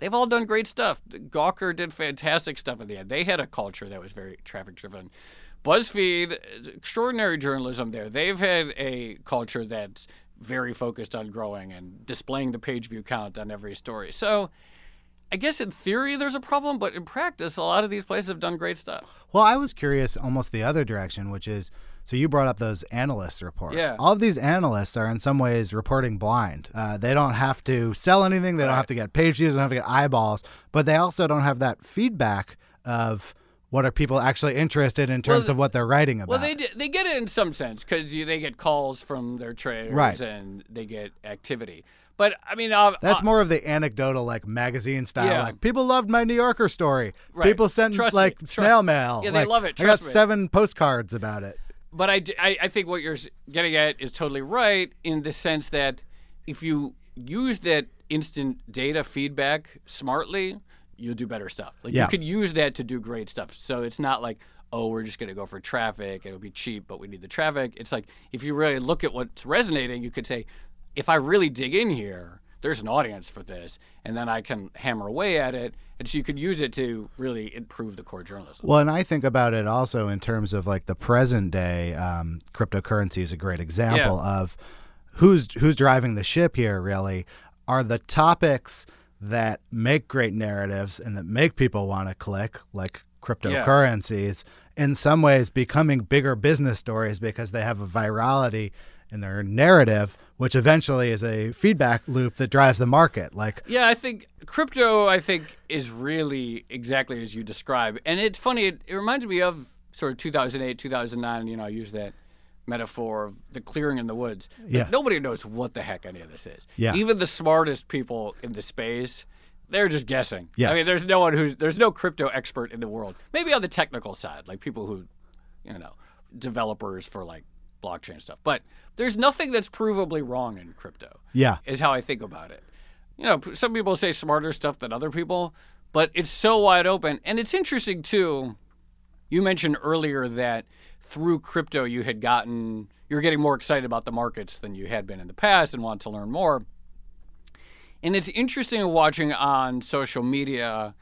Speaker 3: They've all done great stuff. Gawker did fantastic stuff in the end. They had a culture that was very traffic-driven. BuzzFeed, extraordinary journalism there. They've had a culture that's very focused on growing and displaying the page view count on every story. So I guess in theory there's a problem, but in practice, a lot of these places have done great stuff.
Speaker 7: Well, I was curious almost the other direction, which is so you brought up those analysts report.
Speaker 3: Yeah.
Speaker 7: All of these analysts are in some ways reporting blind. Uh, they don't have to sell anything. They don't have to get page views. They don't have to get eyeballs. But they also don't have that feedback of what are people actually interested in terms
Speaker 3: Well,
Speaker 7: of what they're writing about.
Speaker 3: Well, they they get it in some sense because they get calls from their traders
Speaker 7: Right.
Speaker 3: and they get activity. But I mean, uh,
Speaker 7: That's
Speaker 3: uh,
Speaker 7: more of the anecdotal, like magazine style.
Speaker 3: Yeah.
Speaker 7: Like people loved my New Yorker story.
Speaker 3: Right.
Speaker 7: People sent
Speaker 3: Trust me.
Speaker 7: like
Speaker 3: Trust-
Speaker 7: snail mail.
Speaker 3: Yeah, they
Speaker 7: Like,
Speaker 3: love it.
Speaker 7: I got
Speaker 3: me.
Speaker 7: seven postcards about it.
Speaker 3: But I I think what you're getting at is totally right in the sense that if you use that instant data feedback smartly, you'll do better stuff. Like
Speaker 7: Yeah.
Speaker 3: you could use that to do great stuff. So it's not like, oh, we're just going to go for traffic. It'll be cheap, but we need the traffic. It's like if you really look at what's resonating, you could say, if I really dig in here, there's an audience for this, and then I can hammer away at it. And so you could use it to really improve the core journalism.
Speaker 7: Well, and I think about it also in terms of like the present day. Um, cryptocurrency is a great example of who's who's driving the ship here. Really, are the topics that make great narratives and that make people want to click, like cryptocurrencies, in some ways becoming bigger business stories because they have a virality in their narrative, which eventually is a feedback loop that drives the market. Like,
Speaker 3: Yeah, I think crypto. I think is really exactly as you describe, and it's funny. It, it reminds me of sort of 2008, 2009. You know, I use that metaphor of the clearing in the woods.
Speaker 7: Yeah.
Speaker 3: nobody knows what the heck any of this is.
Speaker 7: Yeah.
Speaker 3: even the smartest people in the space. They're just guessing. I mean, there's no one who's there's no crypto expert in the world. Maybe on the technical side, like people who you know, developers for like blockchain stuff. But there's nothing that's provably wrong in crypto.
Speaker 7: Yeah.
Speaker 3: Is how I think about it. You know, some people say smarter stuff than other people, but it's so wide open. And it's interesting too. You mentioned earlier that through crypto you had gotten you're getting more excited about the markets than you had been in the past and want to learn more. And it's interesting watching on social media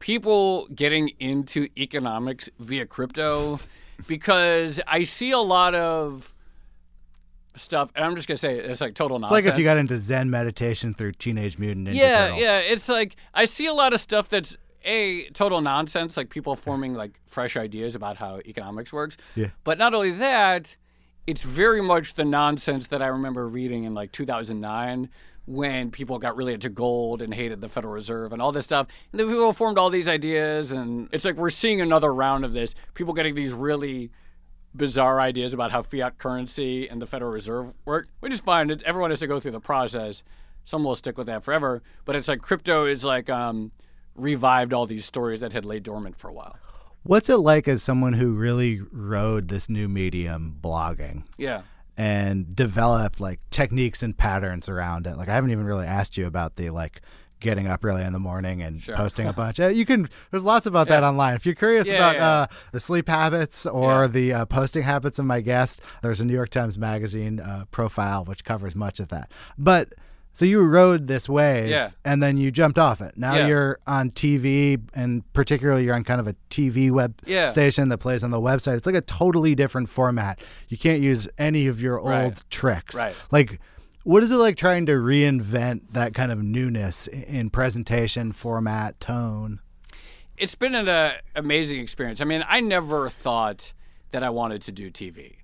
Speaker 3: people getting into economics via crypto because I see a lot of stuff, and I'm just gonna say it's like total nonsense.
Speaker 7: It's like if you got into Zen meditation through Teenage Mutant Ninja
Speaker 3: yeah,
Speaker 7: Turtles.
Speaker 3: yeah. It's like I see a lot of stuff that's a total nonsense, like people forming like fresh ideas about how economics works.
Speaker 7: Yeah.
Speaker 3: But not only that, it's very much the nonsense that I remember reading in like 2009 when people got really into gold and hated the Federal Reserve and all this stuff. And then people formed all these ideas, and it's like we're seeing another round of this. People getting these really bizarre ideas about how fiat currency and the Federal Reserve work, which is fine. It's, everyone has to go through the process. Some will stick with that forever. But it's like crypto is like um, revived all these stories that had laid dormant for a while.
Speaker 7: What's it like as someone who really rode this new medium, blogging,
Speaker 3: Yeah.
Speaker 7: and developed like techniques and patterns around it? Like, I haven't even really asked you about the like getting up early in the morning and
Speaker 3: Sure.
Speaker 7: posting a bunch. Uh, you can. There's lots about that online. If you're curious
Speaker 3: Yeah,
Speaker 7: about
Speaker 3: yeah.
Speaker 7: Uh, the sleep habits or
Speaker 3: Yeah.
Speaker 7: the uh, posting habits of my guest, there's a New York Times Magazine uh, profile which covers much of that. But so you rode this wave,
Speaker 3: Yeah.
Speaker 7: and then you jumped off it. Now
Speaker 3: Yeah.
Speaker 7: you're on TV, and particularly you're on kind of a TV web
Speaker 3: Yeah.
Speaker 7: station that plays on the website. It's like a totally different format. You can't use any of your old
Speaker 3: Right.
Speaker 7: tricks.
Speaker 3: Right.
Speaker 7: Like, what is it like trying to reinvent that kind of newness in presentation, format, tone?
Speaker 3: it's been an uh, amazing experience. I mean, I never thought that I wanted to do TV.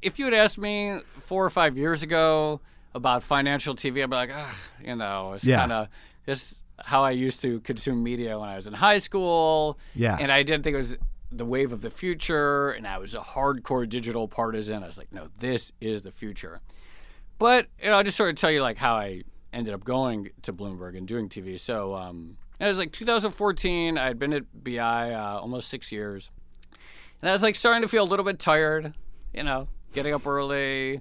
Speaker 3: If you had asked me four or five years ago about financial TV, I'd be like, ah, you know, it's
Speaker 7: Yeah.
Speaker 3: kind of just how I used to consume media when I was in high school.
Speaker 7: Yeah.
Speaker 3: And I didn't think it was the wave of the future. And I was a hardcore digital partisan. I was like, no, this is the future. But you know, I'll just sort of tell you like how I ended up going to Bloomberg and doing TV. So um, it was like 2014. I had been at BI uh, almost six years, and I was like starting to feel a little bit tired. You know, getting up early.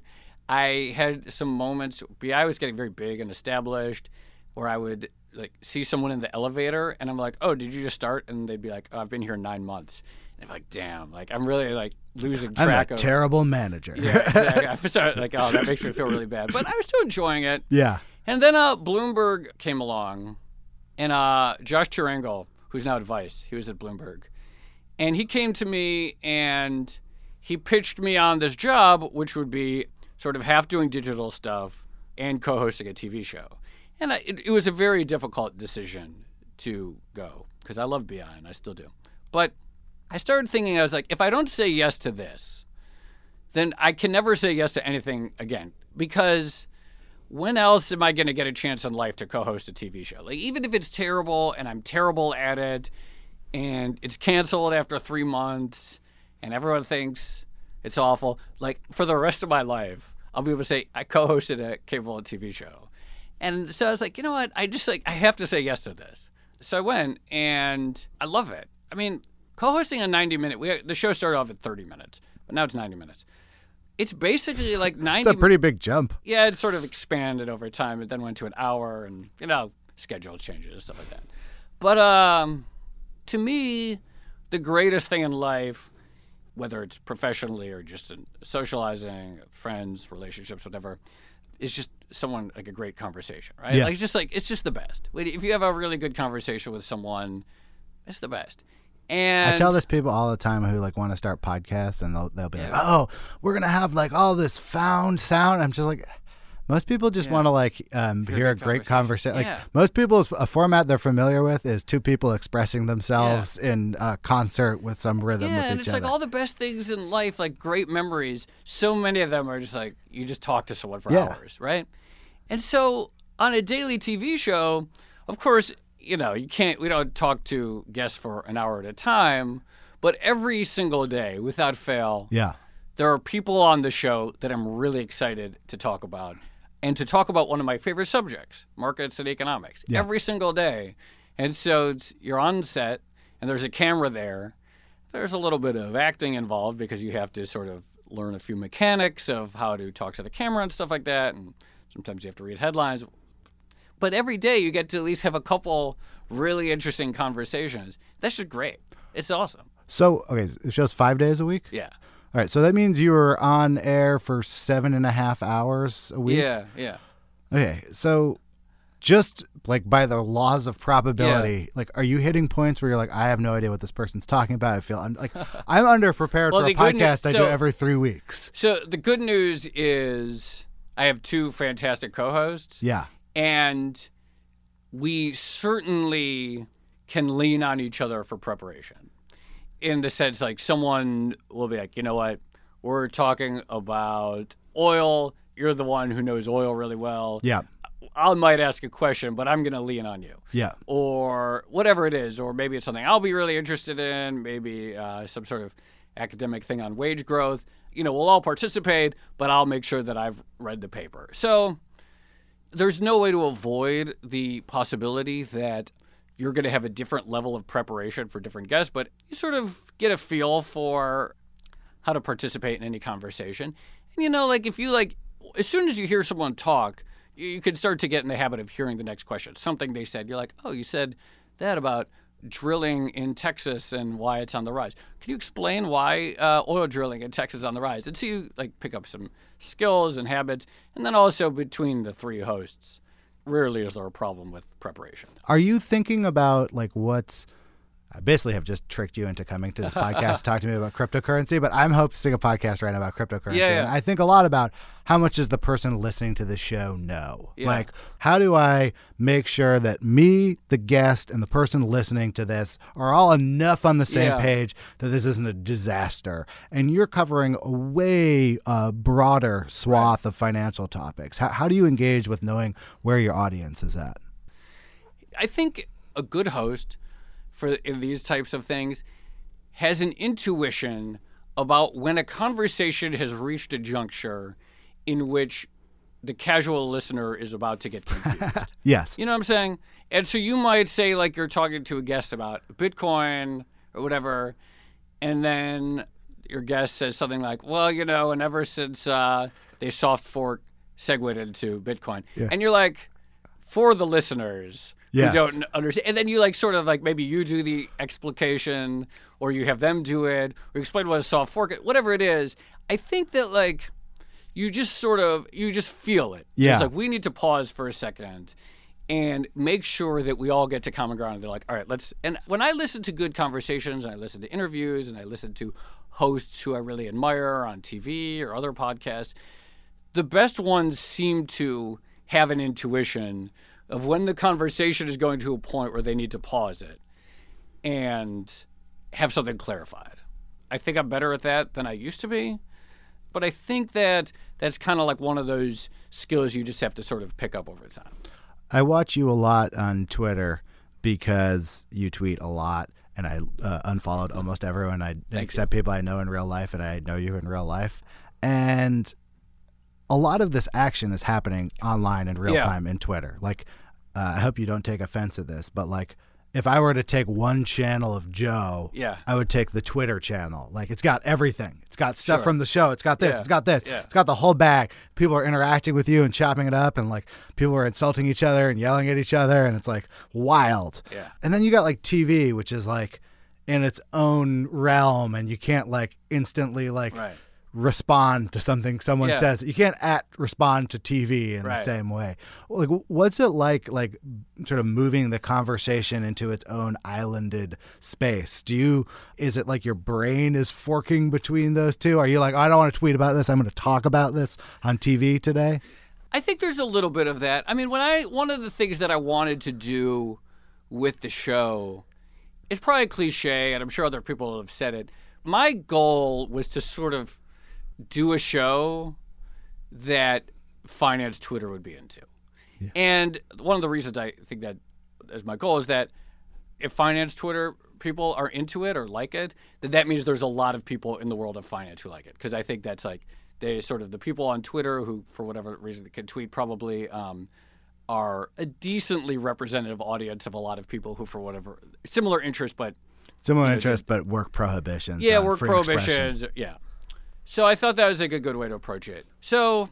Speaker 3: I had some moments. BI was getting very big and established, where I would like see someone in the elevator, and I'm like, "Oh, did you just start?" And they'd be like, oh, "I've been here nine months." And I'm like, "Damn!" Like I'm really like losing track.
Speaker 7: I'm a
Speaker 3: of.
Speaker 7: terrible manager.
Speaker 3: Yeah, exactly. I started like, oh, that makes me feel really bad. But I was still enjoying it.
Speaker 7: yeah.
Speaker 3: And then uh, Bloomberg came along, and uh, Josh Tyrangiel, who's now at Vice, he was at Bloomberg, and he came to me and he pitched me on this job, which would be sort of half doing digital stuff and co-hosting a TV show. And I, it, it was a very difficult decision to go because I love BI and I still do. But I started thinking, I was like, if I don't say yes to this, then I can never say yes to anything again because when else am I going to get a chance in life to co-host a TV show? Like even if it's terrible and I'm terrible at it and it's canceled after 3 months and everyone thinks it's awful, like for the rest of my life, I'll be able to say I co-hosted a cable TV show. And so I was like, you know what? I just like I have to say yes to this. So I went and I love it. I mean, co-hosting a 90 minute we, the show started off at 30 minutes, but now it's 90 minutes. It's basically like 90
Speaker 7: It's a pretty big jump.
Speaker 3: yeah, it sort of expanded over time. It then went to an hour, and you know, schedule changes and stuff like that. But um, to me, the greatest thing in life, whether it's professionally or just in socializing, friends, relationships, whatever, is just someone like a great conversation, right?
Speaker 7: Yeah.
Speaker 3: Like it's just like it's just the best. If you have a really good conversation with someone, it's the best. And
Speaker 7: I tell this people all the time who like want to start podcasts, and they'll they'll be like, "Oh, we're gonna have like all this found sound." I'm just like, most people just
Speaker 3: Yeah.
Speaker 7: want to like um, hear a great
Speaker 3: conversation.
Speaker 7: conversation. Like
Speaker 3: Yeah.
Speaker 7: most people's a format they're familiar with is two people expressing themselves in a concert with some rhythm
Speaker 3: Yeah, and it's
Speaker 7: other.
Speaker 3: like all the best things in life, like great memories. So many of them are just like you just talk to someone for
Speaker 7: Yeah.
Speaker 3: hours, right? And so on a daily TV show, of course, you know, you can't we don't talk to guests for an hour at a time, but every single day, without fail,
Speaker 7: yeah,
Speaker 3: there are people on the show that I'm really excited to talk about and to talk about one of my favorite subjects, markets and economics, every single day. And so it's, you're on set and there's a camera there. there's a little bit of acting involved because you have to sort of learn a few mechanics of how to talk to the camera and stuff like that. And sometimes you have to read headlines. But every day you get to at least have a couple really interesting conversations. That's just great. It's awesome.
Speaker 7: So, okay, the show's five days a week?
Speaker 3: Yeah.
Speaker 7: All right, so that means you were on air for seven and a half hours a week?
Speaker 3: Yeah, yeah.
Speaker 7: Okay, so just like by the laws of probability, like are you hitting points where you're like, I have no idea what this person's talking about? I feel un- like I'm underprepared
Speaker 3: Well,
Speaker 7: for a
Speaker 3: good news-
Speaker 7: podcast I do every three weeks.
Speaker 3: So the good news is I have two fantastic co-hosts.
Speaker 7: Yeah.
Speaker 3: and we certainly can lean on each other for preparation in the sense like someone will be like you know what we're talking about oil you're the one who knows oil really well
Speaker 7: Yeah.
Speaker 3: i might ask a question but i'm going to lean on you
Speaker 7: Yeah.
Speaker 3: or whatever it is, or maybe it's something I'll be really interested in, maybe uh, some sort of academic thing on wage growth. You know, we'll all participate, but I'll make sure that I've read the paper. So there's no way to avoid the possibility that you're going to have a different level of preparation for different guests, but you sort of get a feel for how to participate in any conversation. And you know, like if you like, as soon as you hear someone talk, you, you can start to get in the habit of hearing the next question. Something they said, you're like, oh, you said that about drilling in Texas and why it's on the rise. Can you explain why uh, oil drilling in Texas is on the rise? And so you like pick up some skills and habits, and then also between the three hosts, rarely is there a problem with preparation.
Speaker 7: Are you thinking about like what's I basically have just tricked you into coming to this podcast to talk to me about cryptocurrency, but I'm hosting a podcast right now about cryptocurrency.
Speaker 3: Yeah, yeah.
Speaker 7: And I think a lot about how much does the person listening to the show know?
Speaker 3: Yeah.
Speaker 7: Like, how do I make sure that me, the guest, and the person listening to this are all enough on the same page that this isn't a disaster? And you're covering a way uh, broader swath of financial topics. How, how do you engage with knowing where your audience is at?
Speaker 3: I think a good host for these types of things has an intuition about when a conversation has reached a juncture in which the casual listener is about to get confused.
Speaker 7: Yes.
Speaker 3: you know what I'm saying? And so you might say like you're talking to a guest about Bitcoin or whatever, and then your guest says something like, "Well, you know, and ever since uh, they soft fork SegWit into Bitcoin," and you're like, for the listeners
Speaker 7: Yes.
Speaker 3: who don't understand, and then you like sort of like maybe you do the explication, or you have them do it, or explain what a soft fork, is, whatever it is. I think that like you just sort of you just feel it.
Speaker 7: Yeah.
Speaker 3: It's like we need to pause for a second and make sure that we all get to common ground. And they're like, all right, let's. And when I listen to good conversations, and I listen to interviews, and I listen to hosts who I really admire on TV or other podcasts, the best ones seem to have an intuition of when the conversation is going to a point where they need to pause it and have something clarified. I think I'm better at that than I used to be, but I think that that's kind of like one of those skills you just have to sort of pick up over time.
Speaker 7: I watch you a lot on Twitter because you tweet a lot, and I uh, unfollowed almost everyone I except people I know in real life, and I know you in real life, and a lot of this action is happening online in real
Speaker 3: Yeah.
Speaker 7: time in Twitter. Like, uh, I hope you don't take offense at this, but like. If I were to take one channel of Joe,
Speaker 3: Yeah.
Speaker 7: I would take the Twitter channel. Like it's got everything. It's got stuff
Speaker 3: Sure.
Speaker 7: from the show. It's got this.
Speaker 3: Yeah.
Speaker 7: It's got this.
Speaker 3: Yeah.
Speaker 7: It's got the whole bag. People are interacting with you and chopping it up, and like people are insulting each other and yelling at each other, and it's like wild.
Speaker 3: Yeah.
Speaker 7: And then you got like TV, which is like in its own realm, and you can't like instantly like
Speaker 3: Right.
Speaker 7: Respond to something someone
Speaker 3: Yeah.
Speaker 7: says. You can't at respond to TV in the same way. Like, what's it like, like sort of moving the conversation into its own islanded space? Do you, is it like your brain is forking between those two? Are you like, I don't want to tweet about this. I'm going to talk about this on TV today?
Speaker 3: I think there's a little bit of that. I mean, when I one of the things that I wanted to do with the show, it's probably a cliche, and I'm sure other people have said it. My goal was to sort of do a show that finance Twitter would be into. And one of the reasons I think that is my goal is that if finance Twitter people are into it or like it, then that means there's a lot of people in the world of finance who like it. Because I think that's like they sort of the people on Twitter who, for whatever reason, can tweet probably um, are a decently representative audience of a lot of people who, for whatever similar interest, but
Speaker 7: Similar
Speaker 3: you know,
Speaker 7: interest, but work prohibitions.
Speaker 3: yeah, work
Speaker 7: free expression.
Speaker 3: prohibitions. Yeah. So I thought that was like a good way to approach it. So,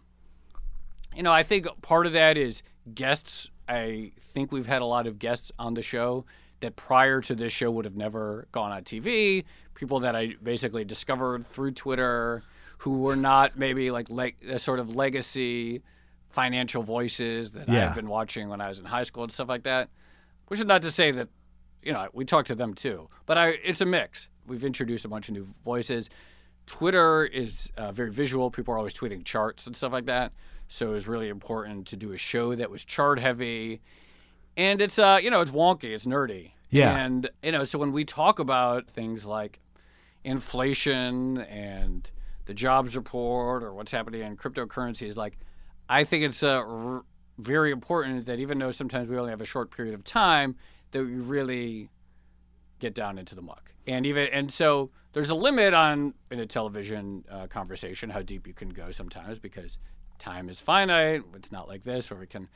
Speaker 3: you know, I think part of that is guests. I think we've had a lot of guests on the show that prior to this show would have never gone on TV. People that I basically discovered through Twitter who were not maybe like like a sort of legacy financial voices that
Speaker 7: Yeah.
Speaker 3: I've been watching when I was in high school and stuff like that. Which is not to say that you know we talk to them too, but I it's a mix. We've introduced a bunch of new voices. Twitter is uh, very visual. People are always tweeting charts and stuff like that. So it was really important to do a show that was chart heavy, and it's uh you know it's wonky, it's nerdy.
Speaker 7: Yeah.
Speaker 3: And you know so when we talk about things like inflation and the jobs report or what's happening in cryptocurrencies, like I think it's uh, r- very important that even though sometimes we only have a short period of time, that we really get down into the muck. And even and so there's a limit on in a television uh, conversation how deep you can go sometimes because time is finite. It's not like this where we can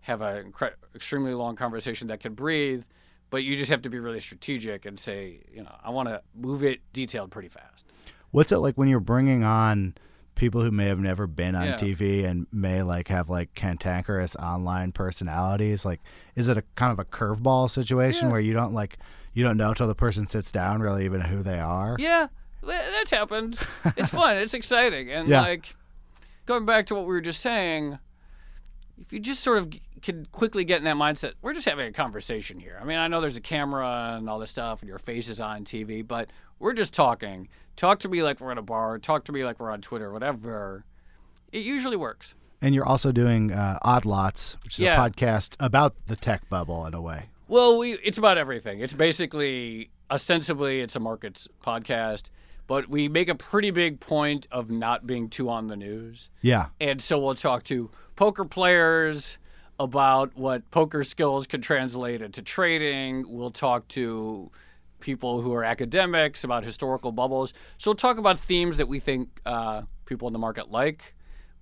Speaker 3: have an incre- extremely long conversation that can breathe. But you just have to be really strategic and say, you know, I want to move it detailed pretty fast.
Speaker 7: What's it like when you're bringing on people who may have never been on
Speaker 3: Yeah.
Speaker 7: TV and may like have like cantankerous online personalities? Like, is it a kind of a curveball situation
Speaker 3: Yeah.
Speaker 7: where you don't like you don't know till the person sits down really even who they are?
Speaker 3: Yeah, that's happened. It's fun. it's exciting. And
Speaker 7: Yeah.
Speaker 3: like going back to what we were just saying, if you just sort of can quickly get in that mindset, we're just having a conversation here. I mean, I know there's a camera and all this stuff, and your face is on TV, but we're just talking. Talk to me like we're at a bar. Talk to me like we're on Twitter, whatever. It usually works.
Speaker 7: And you're also doing uh, Odd Lots, which is
Speaker 3: Yeah.
Speaker 7: a podcast about the tech bubble in a way.
Speaker 3: Well, we it's about everything. It's basically ostensibly it's a markets podcast, but we make a pretty big point of not being too on the news.
Speaker 7: Yeah.
Speaker 3: And so we'll talk to poker players about what poker skills could translate into trading. We'll talk to people who are academics about historical bubbles. So we'll talk about themes that we think uh, people in the market like.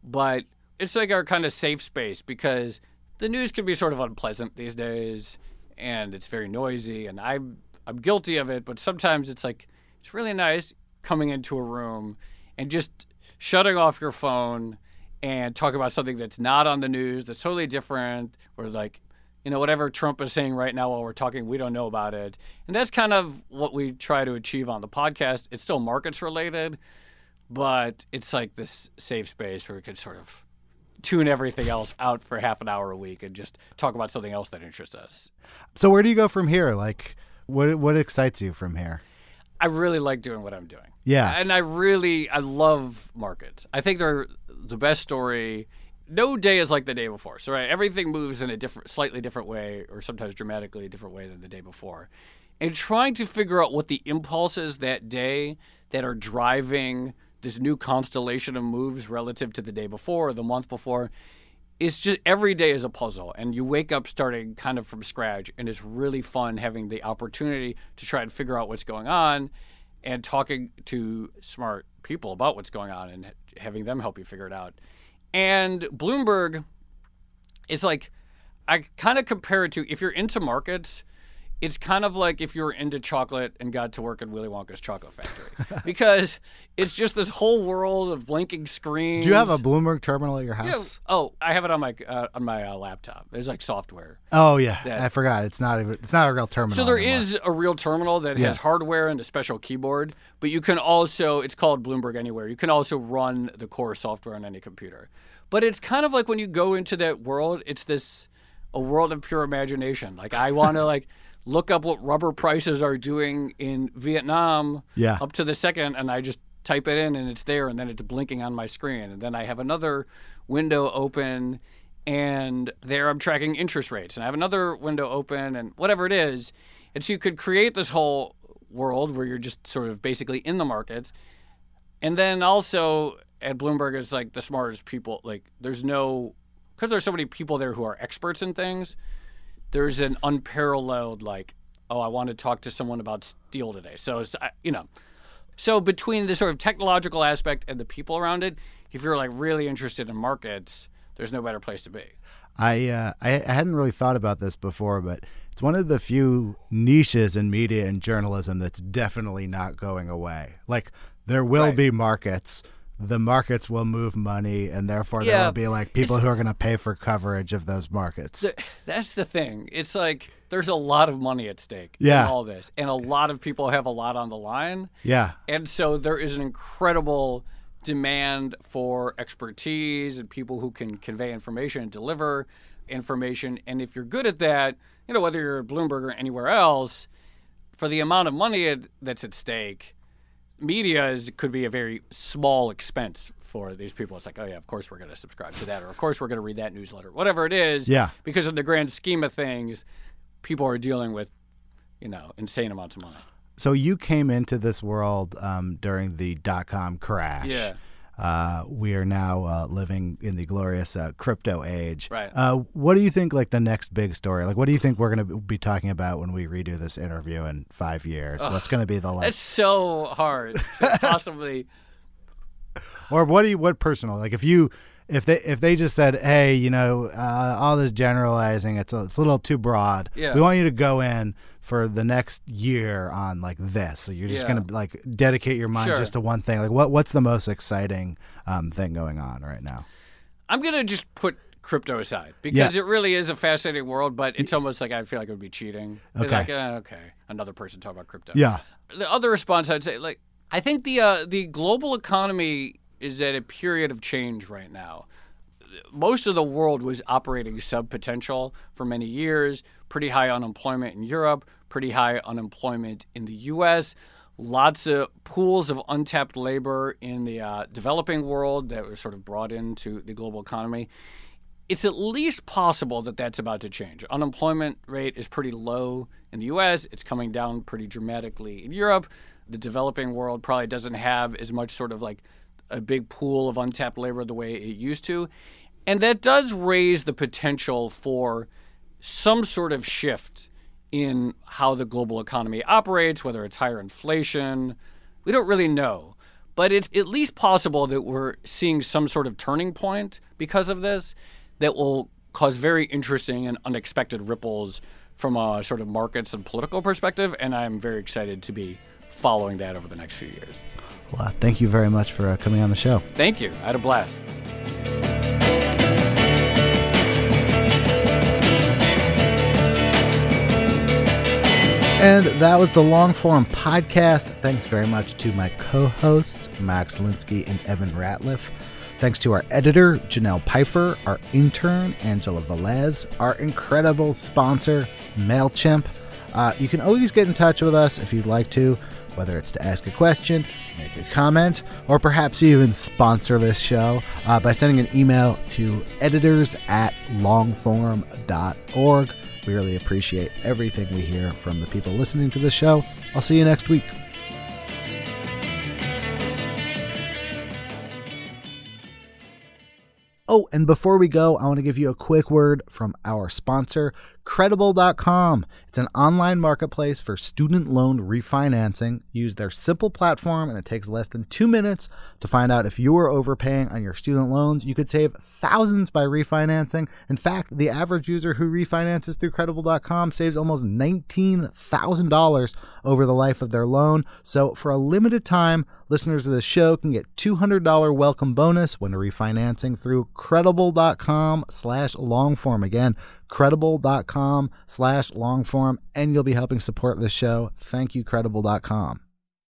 Speaker 3: But it's like our kind of safe space because the news can be sort of unpleasant these days and it's very noisy and I'm I'm guilty of it, but sometimes it's like it's really nice coming into a room and just shutting off your phone and talking about something that's not on the news, that's totally different, or like, you know, whatever Trump is saying right now while we're talking, we don't know about it. And that's kind of what we try to achieve on the podcast. It's still markets related, but it's like this safe space where we can sort of tune everything else out for half an hour a week and just talk about something else that interests us.
Speaker 7: So where do you go from here? Like, what what excites you from here?
Speaker 3: I really like doing what I'm doing.
Speaker 7: Yeah.
Speaker 3: And I really I love markets. I think they're the best story. No day is like the day before. So right, everything moves in a different slightly different way or sometimes dramatically a different way than the day before. And trying to figure out what the impulses that day that are driving this new constellation of moves relative to the day before or the month before it's just every day is a puzzle and you wake up starting kind of from scratch and it's really fun having the opportunity to try and figure out what's going on and talking to smart people about what's going on and having them help you figure it out. And bloomberg is like i kind of compare it to if you're into markets it's kind of like if you were into chocolate and got to work at Willy Wonka's chocolate factory because it's just this whole world of blinking screens.
Speaker 7: Do you have a Bloomberg terminal at your
Speaker 3: Yeah.
Speaker 7: house?
Speaker 3: Oh, I have it on my uh, on my uh, laptop. There's like software.
Speaker 7: Oh yeah.
Speaker 3: Yeah.
Speaker 7: I forgot. It's not even. It's not a real terminal.
Speaker 3: So there
Speaker 7: anymore.
Speaker 3: is a real terminal that has hardware and a special keyboard, but you can also it's called Bloomberg Anywhere. You can also run the core software on any computer. But it's kind of like when you go into that world, it's this a world of pure imagination. Like I want to like look up what rubber prices are doing in Vietnam
Speaker 7: Yeah.
Speaker 3: up to the second and I just type it in and it's there and then it's blinking on my screen and then I have another window open and there I'm tracking interest rates and I have another window open and whatever it is. And so you could create this whole world where you're just sort of basically in the markets. And then also at Bloomberg it's like the smartest people like there's no because there's so many people there who are experts in things there's an unparalleled like oh i want to talk to someone about steel today so it's you know so between the sort of technological aspect and the people around it if you're like really interested in markets there's no better place to be.
Speaker 7: I, uh, I hadn't really thought about this before, but it's one of the few niches in media and journalism that's definitely not going away. Like there will
Speaker 3: Right.
Speaker 7: be markets. The markets will move money, and therefore there will be like people who are going to pay for coverage of those markets.
Speaker 3: Th- That's the thing. It's like there's a lot of money at stake
Speaker 7: Yeah.
Speaker 3: in all this, and a lot of people have a lot on the line.
Speaker 7: yeah,
Speaker 3: And so there is an incredible demand for expertise and people who can convey information and deliver information. And if you're good at that, you know, whether you're at Bloomberg or anywhere else, for the amount of money at- that's at stake, media is, could be a very small expense for these people. It's like, oh yeah, of course we're going to subscribe to that, or of course we're going to read that newsletter, whatever it is.
Speaker 7: Yeah.
Speaker 3: Because in the grand scheme of things, people are dealing with, you know, insane amounts of money.
Speaker 7: So you came into this world um, during the dot com crash.
Speaker 3: Yeah.
Speaker 7: Uh, we are now uh, living in the glorious uh, crypto age.
Speaker 3: Right.
Speaker 7: Uh, what do you think, like the next big story? Like, what do you think we're going to be talking about when we redo this interview in five years? What's going to be the like,
Speaker 3: It's so hard to possibly.
Speaker 7: or what do you, what personal? Like, if you, if they, if they just said, hey, you know, uh, all this generalizing, it's a, it's a little too broad.
Speaker 3: Yeah.
Speaker 7: We want you to go in for the next year on like this. So you're just
Speaker 3: Yeah.
Speaker 7: to like dedicate your mind
Speaker 3: Sure.
Speaker 7: just to one thing. Like, what, what's the most exciting um, thing going on right now?
Speaker 3: I'm gonna just put crypto aside because
Speaker 7: Yeah.
Speaker 3: it really is a fascinating world, but it's almost like I feel like it would be cheating.
Speaker 7: Okay.
Speaker 3: Like, eh, okay, another person talking about crypto.
Speaker 7: Yeah.
Speaker 3: The other response I'd say, like, I think the uh, the global economy is at a period of change right now. Most of the world was operating sub potential for many years. Pretty high unemployment in Europe. Pretty high unemployment in the U.S. Lots of pools of untapped labor in the uh, developing world that were sort of brought into the global economy it's at least possible that that's about to change. Unemployment rate is pretty low in the US, it's coming down pretty dramatically in Europe. The developing world probably doesn't have as much sort of like a big pool of untapped labor the way it used to. And that does raise the potential for some sort of shift in how the global economy operates, whether it's higher inflation. We don't really know. But it's at least possible that we're seeing some sort of turning point because of this that will cause very interesting and unexpected ripples from a sort of markets and political perspective. And I'm very excited to be following that over the next few years.
Speaker 7: Well, thank you very much for uh, coming on the show.
Speaker 3: Thank you. I had a blast.
Speaker 7: And that was the long form podcast. Thanks very much to my co hosts, Max Linsky and Evan Ratliff. Thanks to our editor, Janelle Pfeiffer, our intern, Angela Velez, our incredible sponsor, MailChimp. Uh, you can always get in touch with us if you'd like to, whether it's to ask a question, make a comment, or perhaps even sponsor this show uh, by sending an email to editors at longform.org. We really appreciate everything we hear from the people listening to the show. I'll see you next week. Oh, and before we go, I want to give you a quick word from our sponsor, Credible.com. It's an online marketplace for student loan refinancing. Use their simple platform, and it takes less than two minutes to find out if you are overpaying on your student loans. You could save thousands by refinancing. In fact, the average user who refinances through Credible.com saves almost $19,000 over the life of their loan. So, for a limited time, listeners of this show can get $200 welcome bonus when refinancing through credible.com slash longform again credible.com slash longform and you'll be helping support this show. Thank you credible.com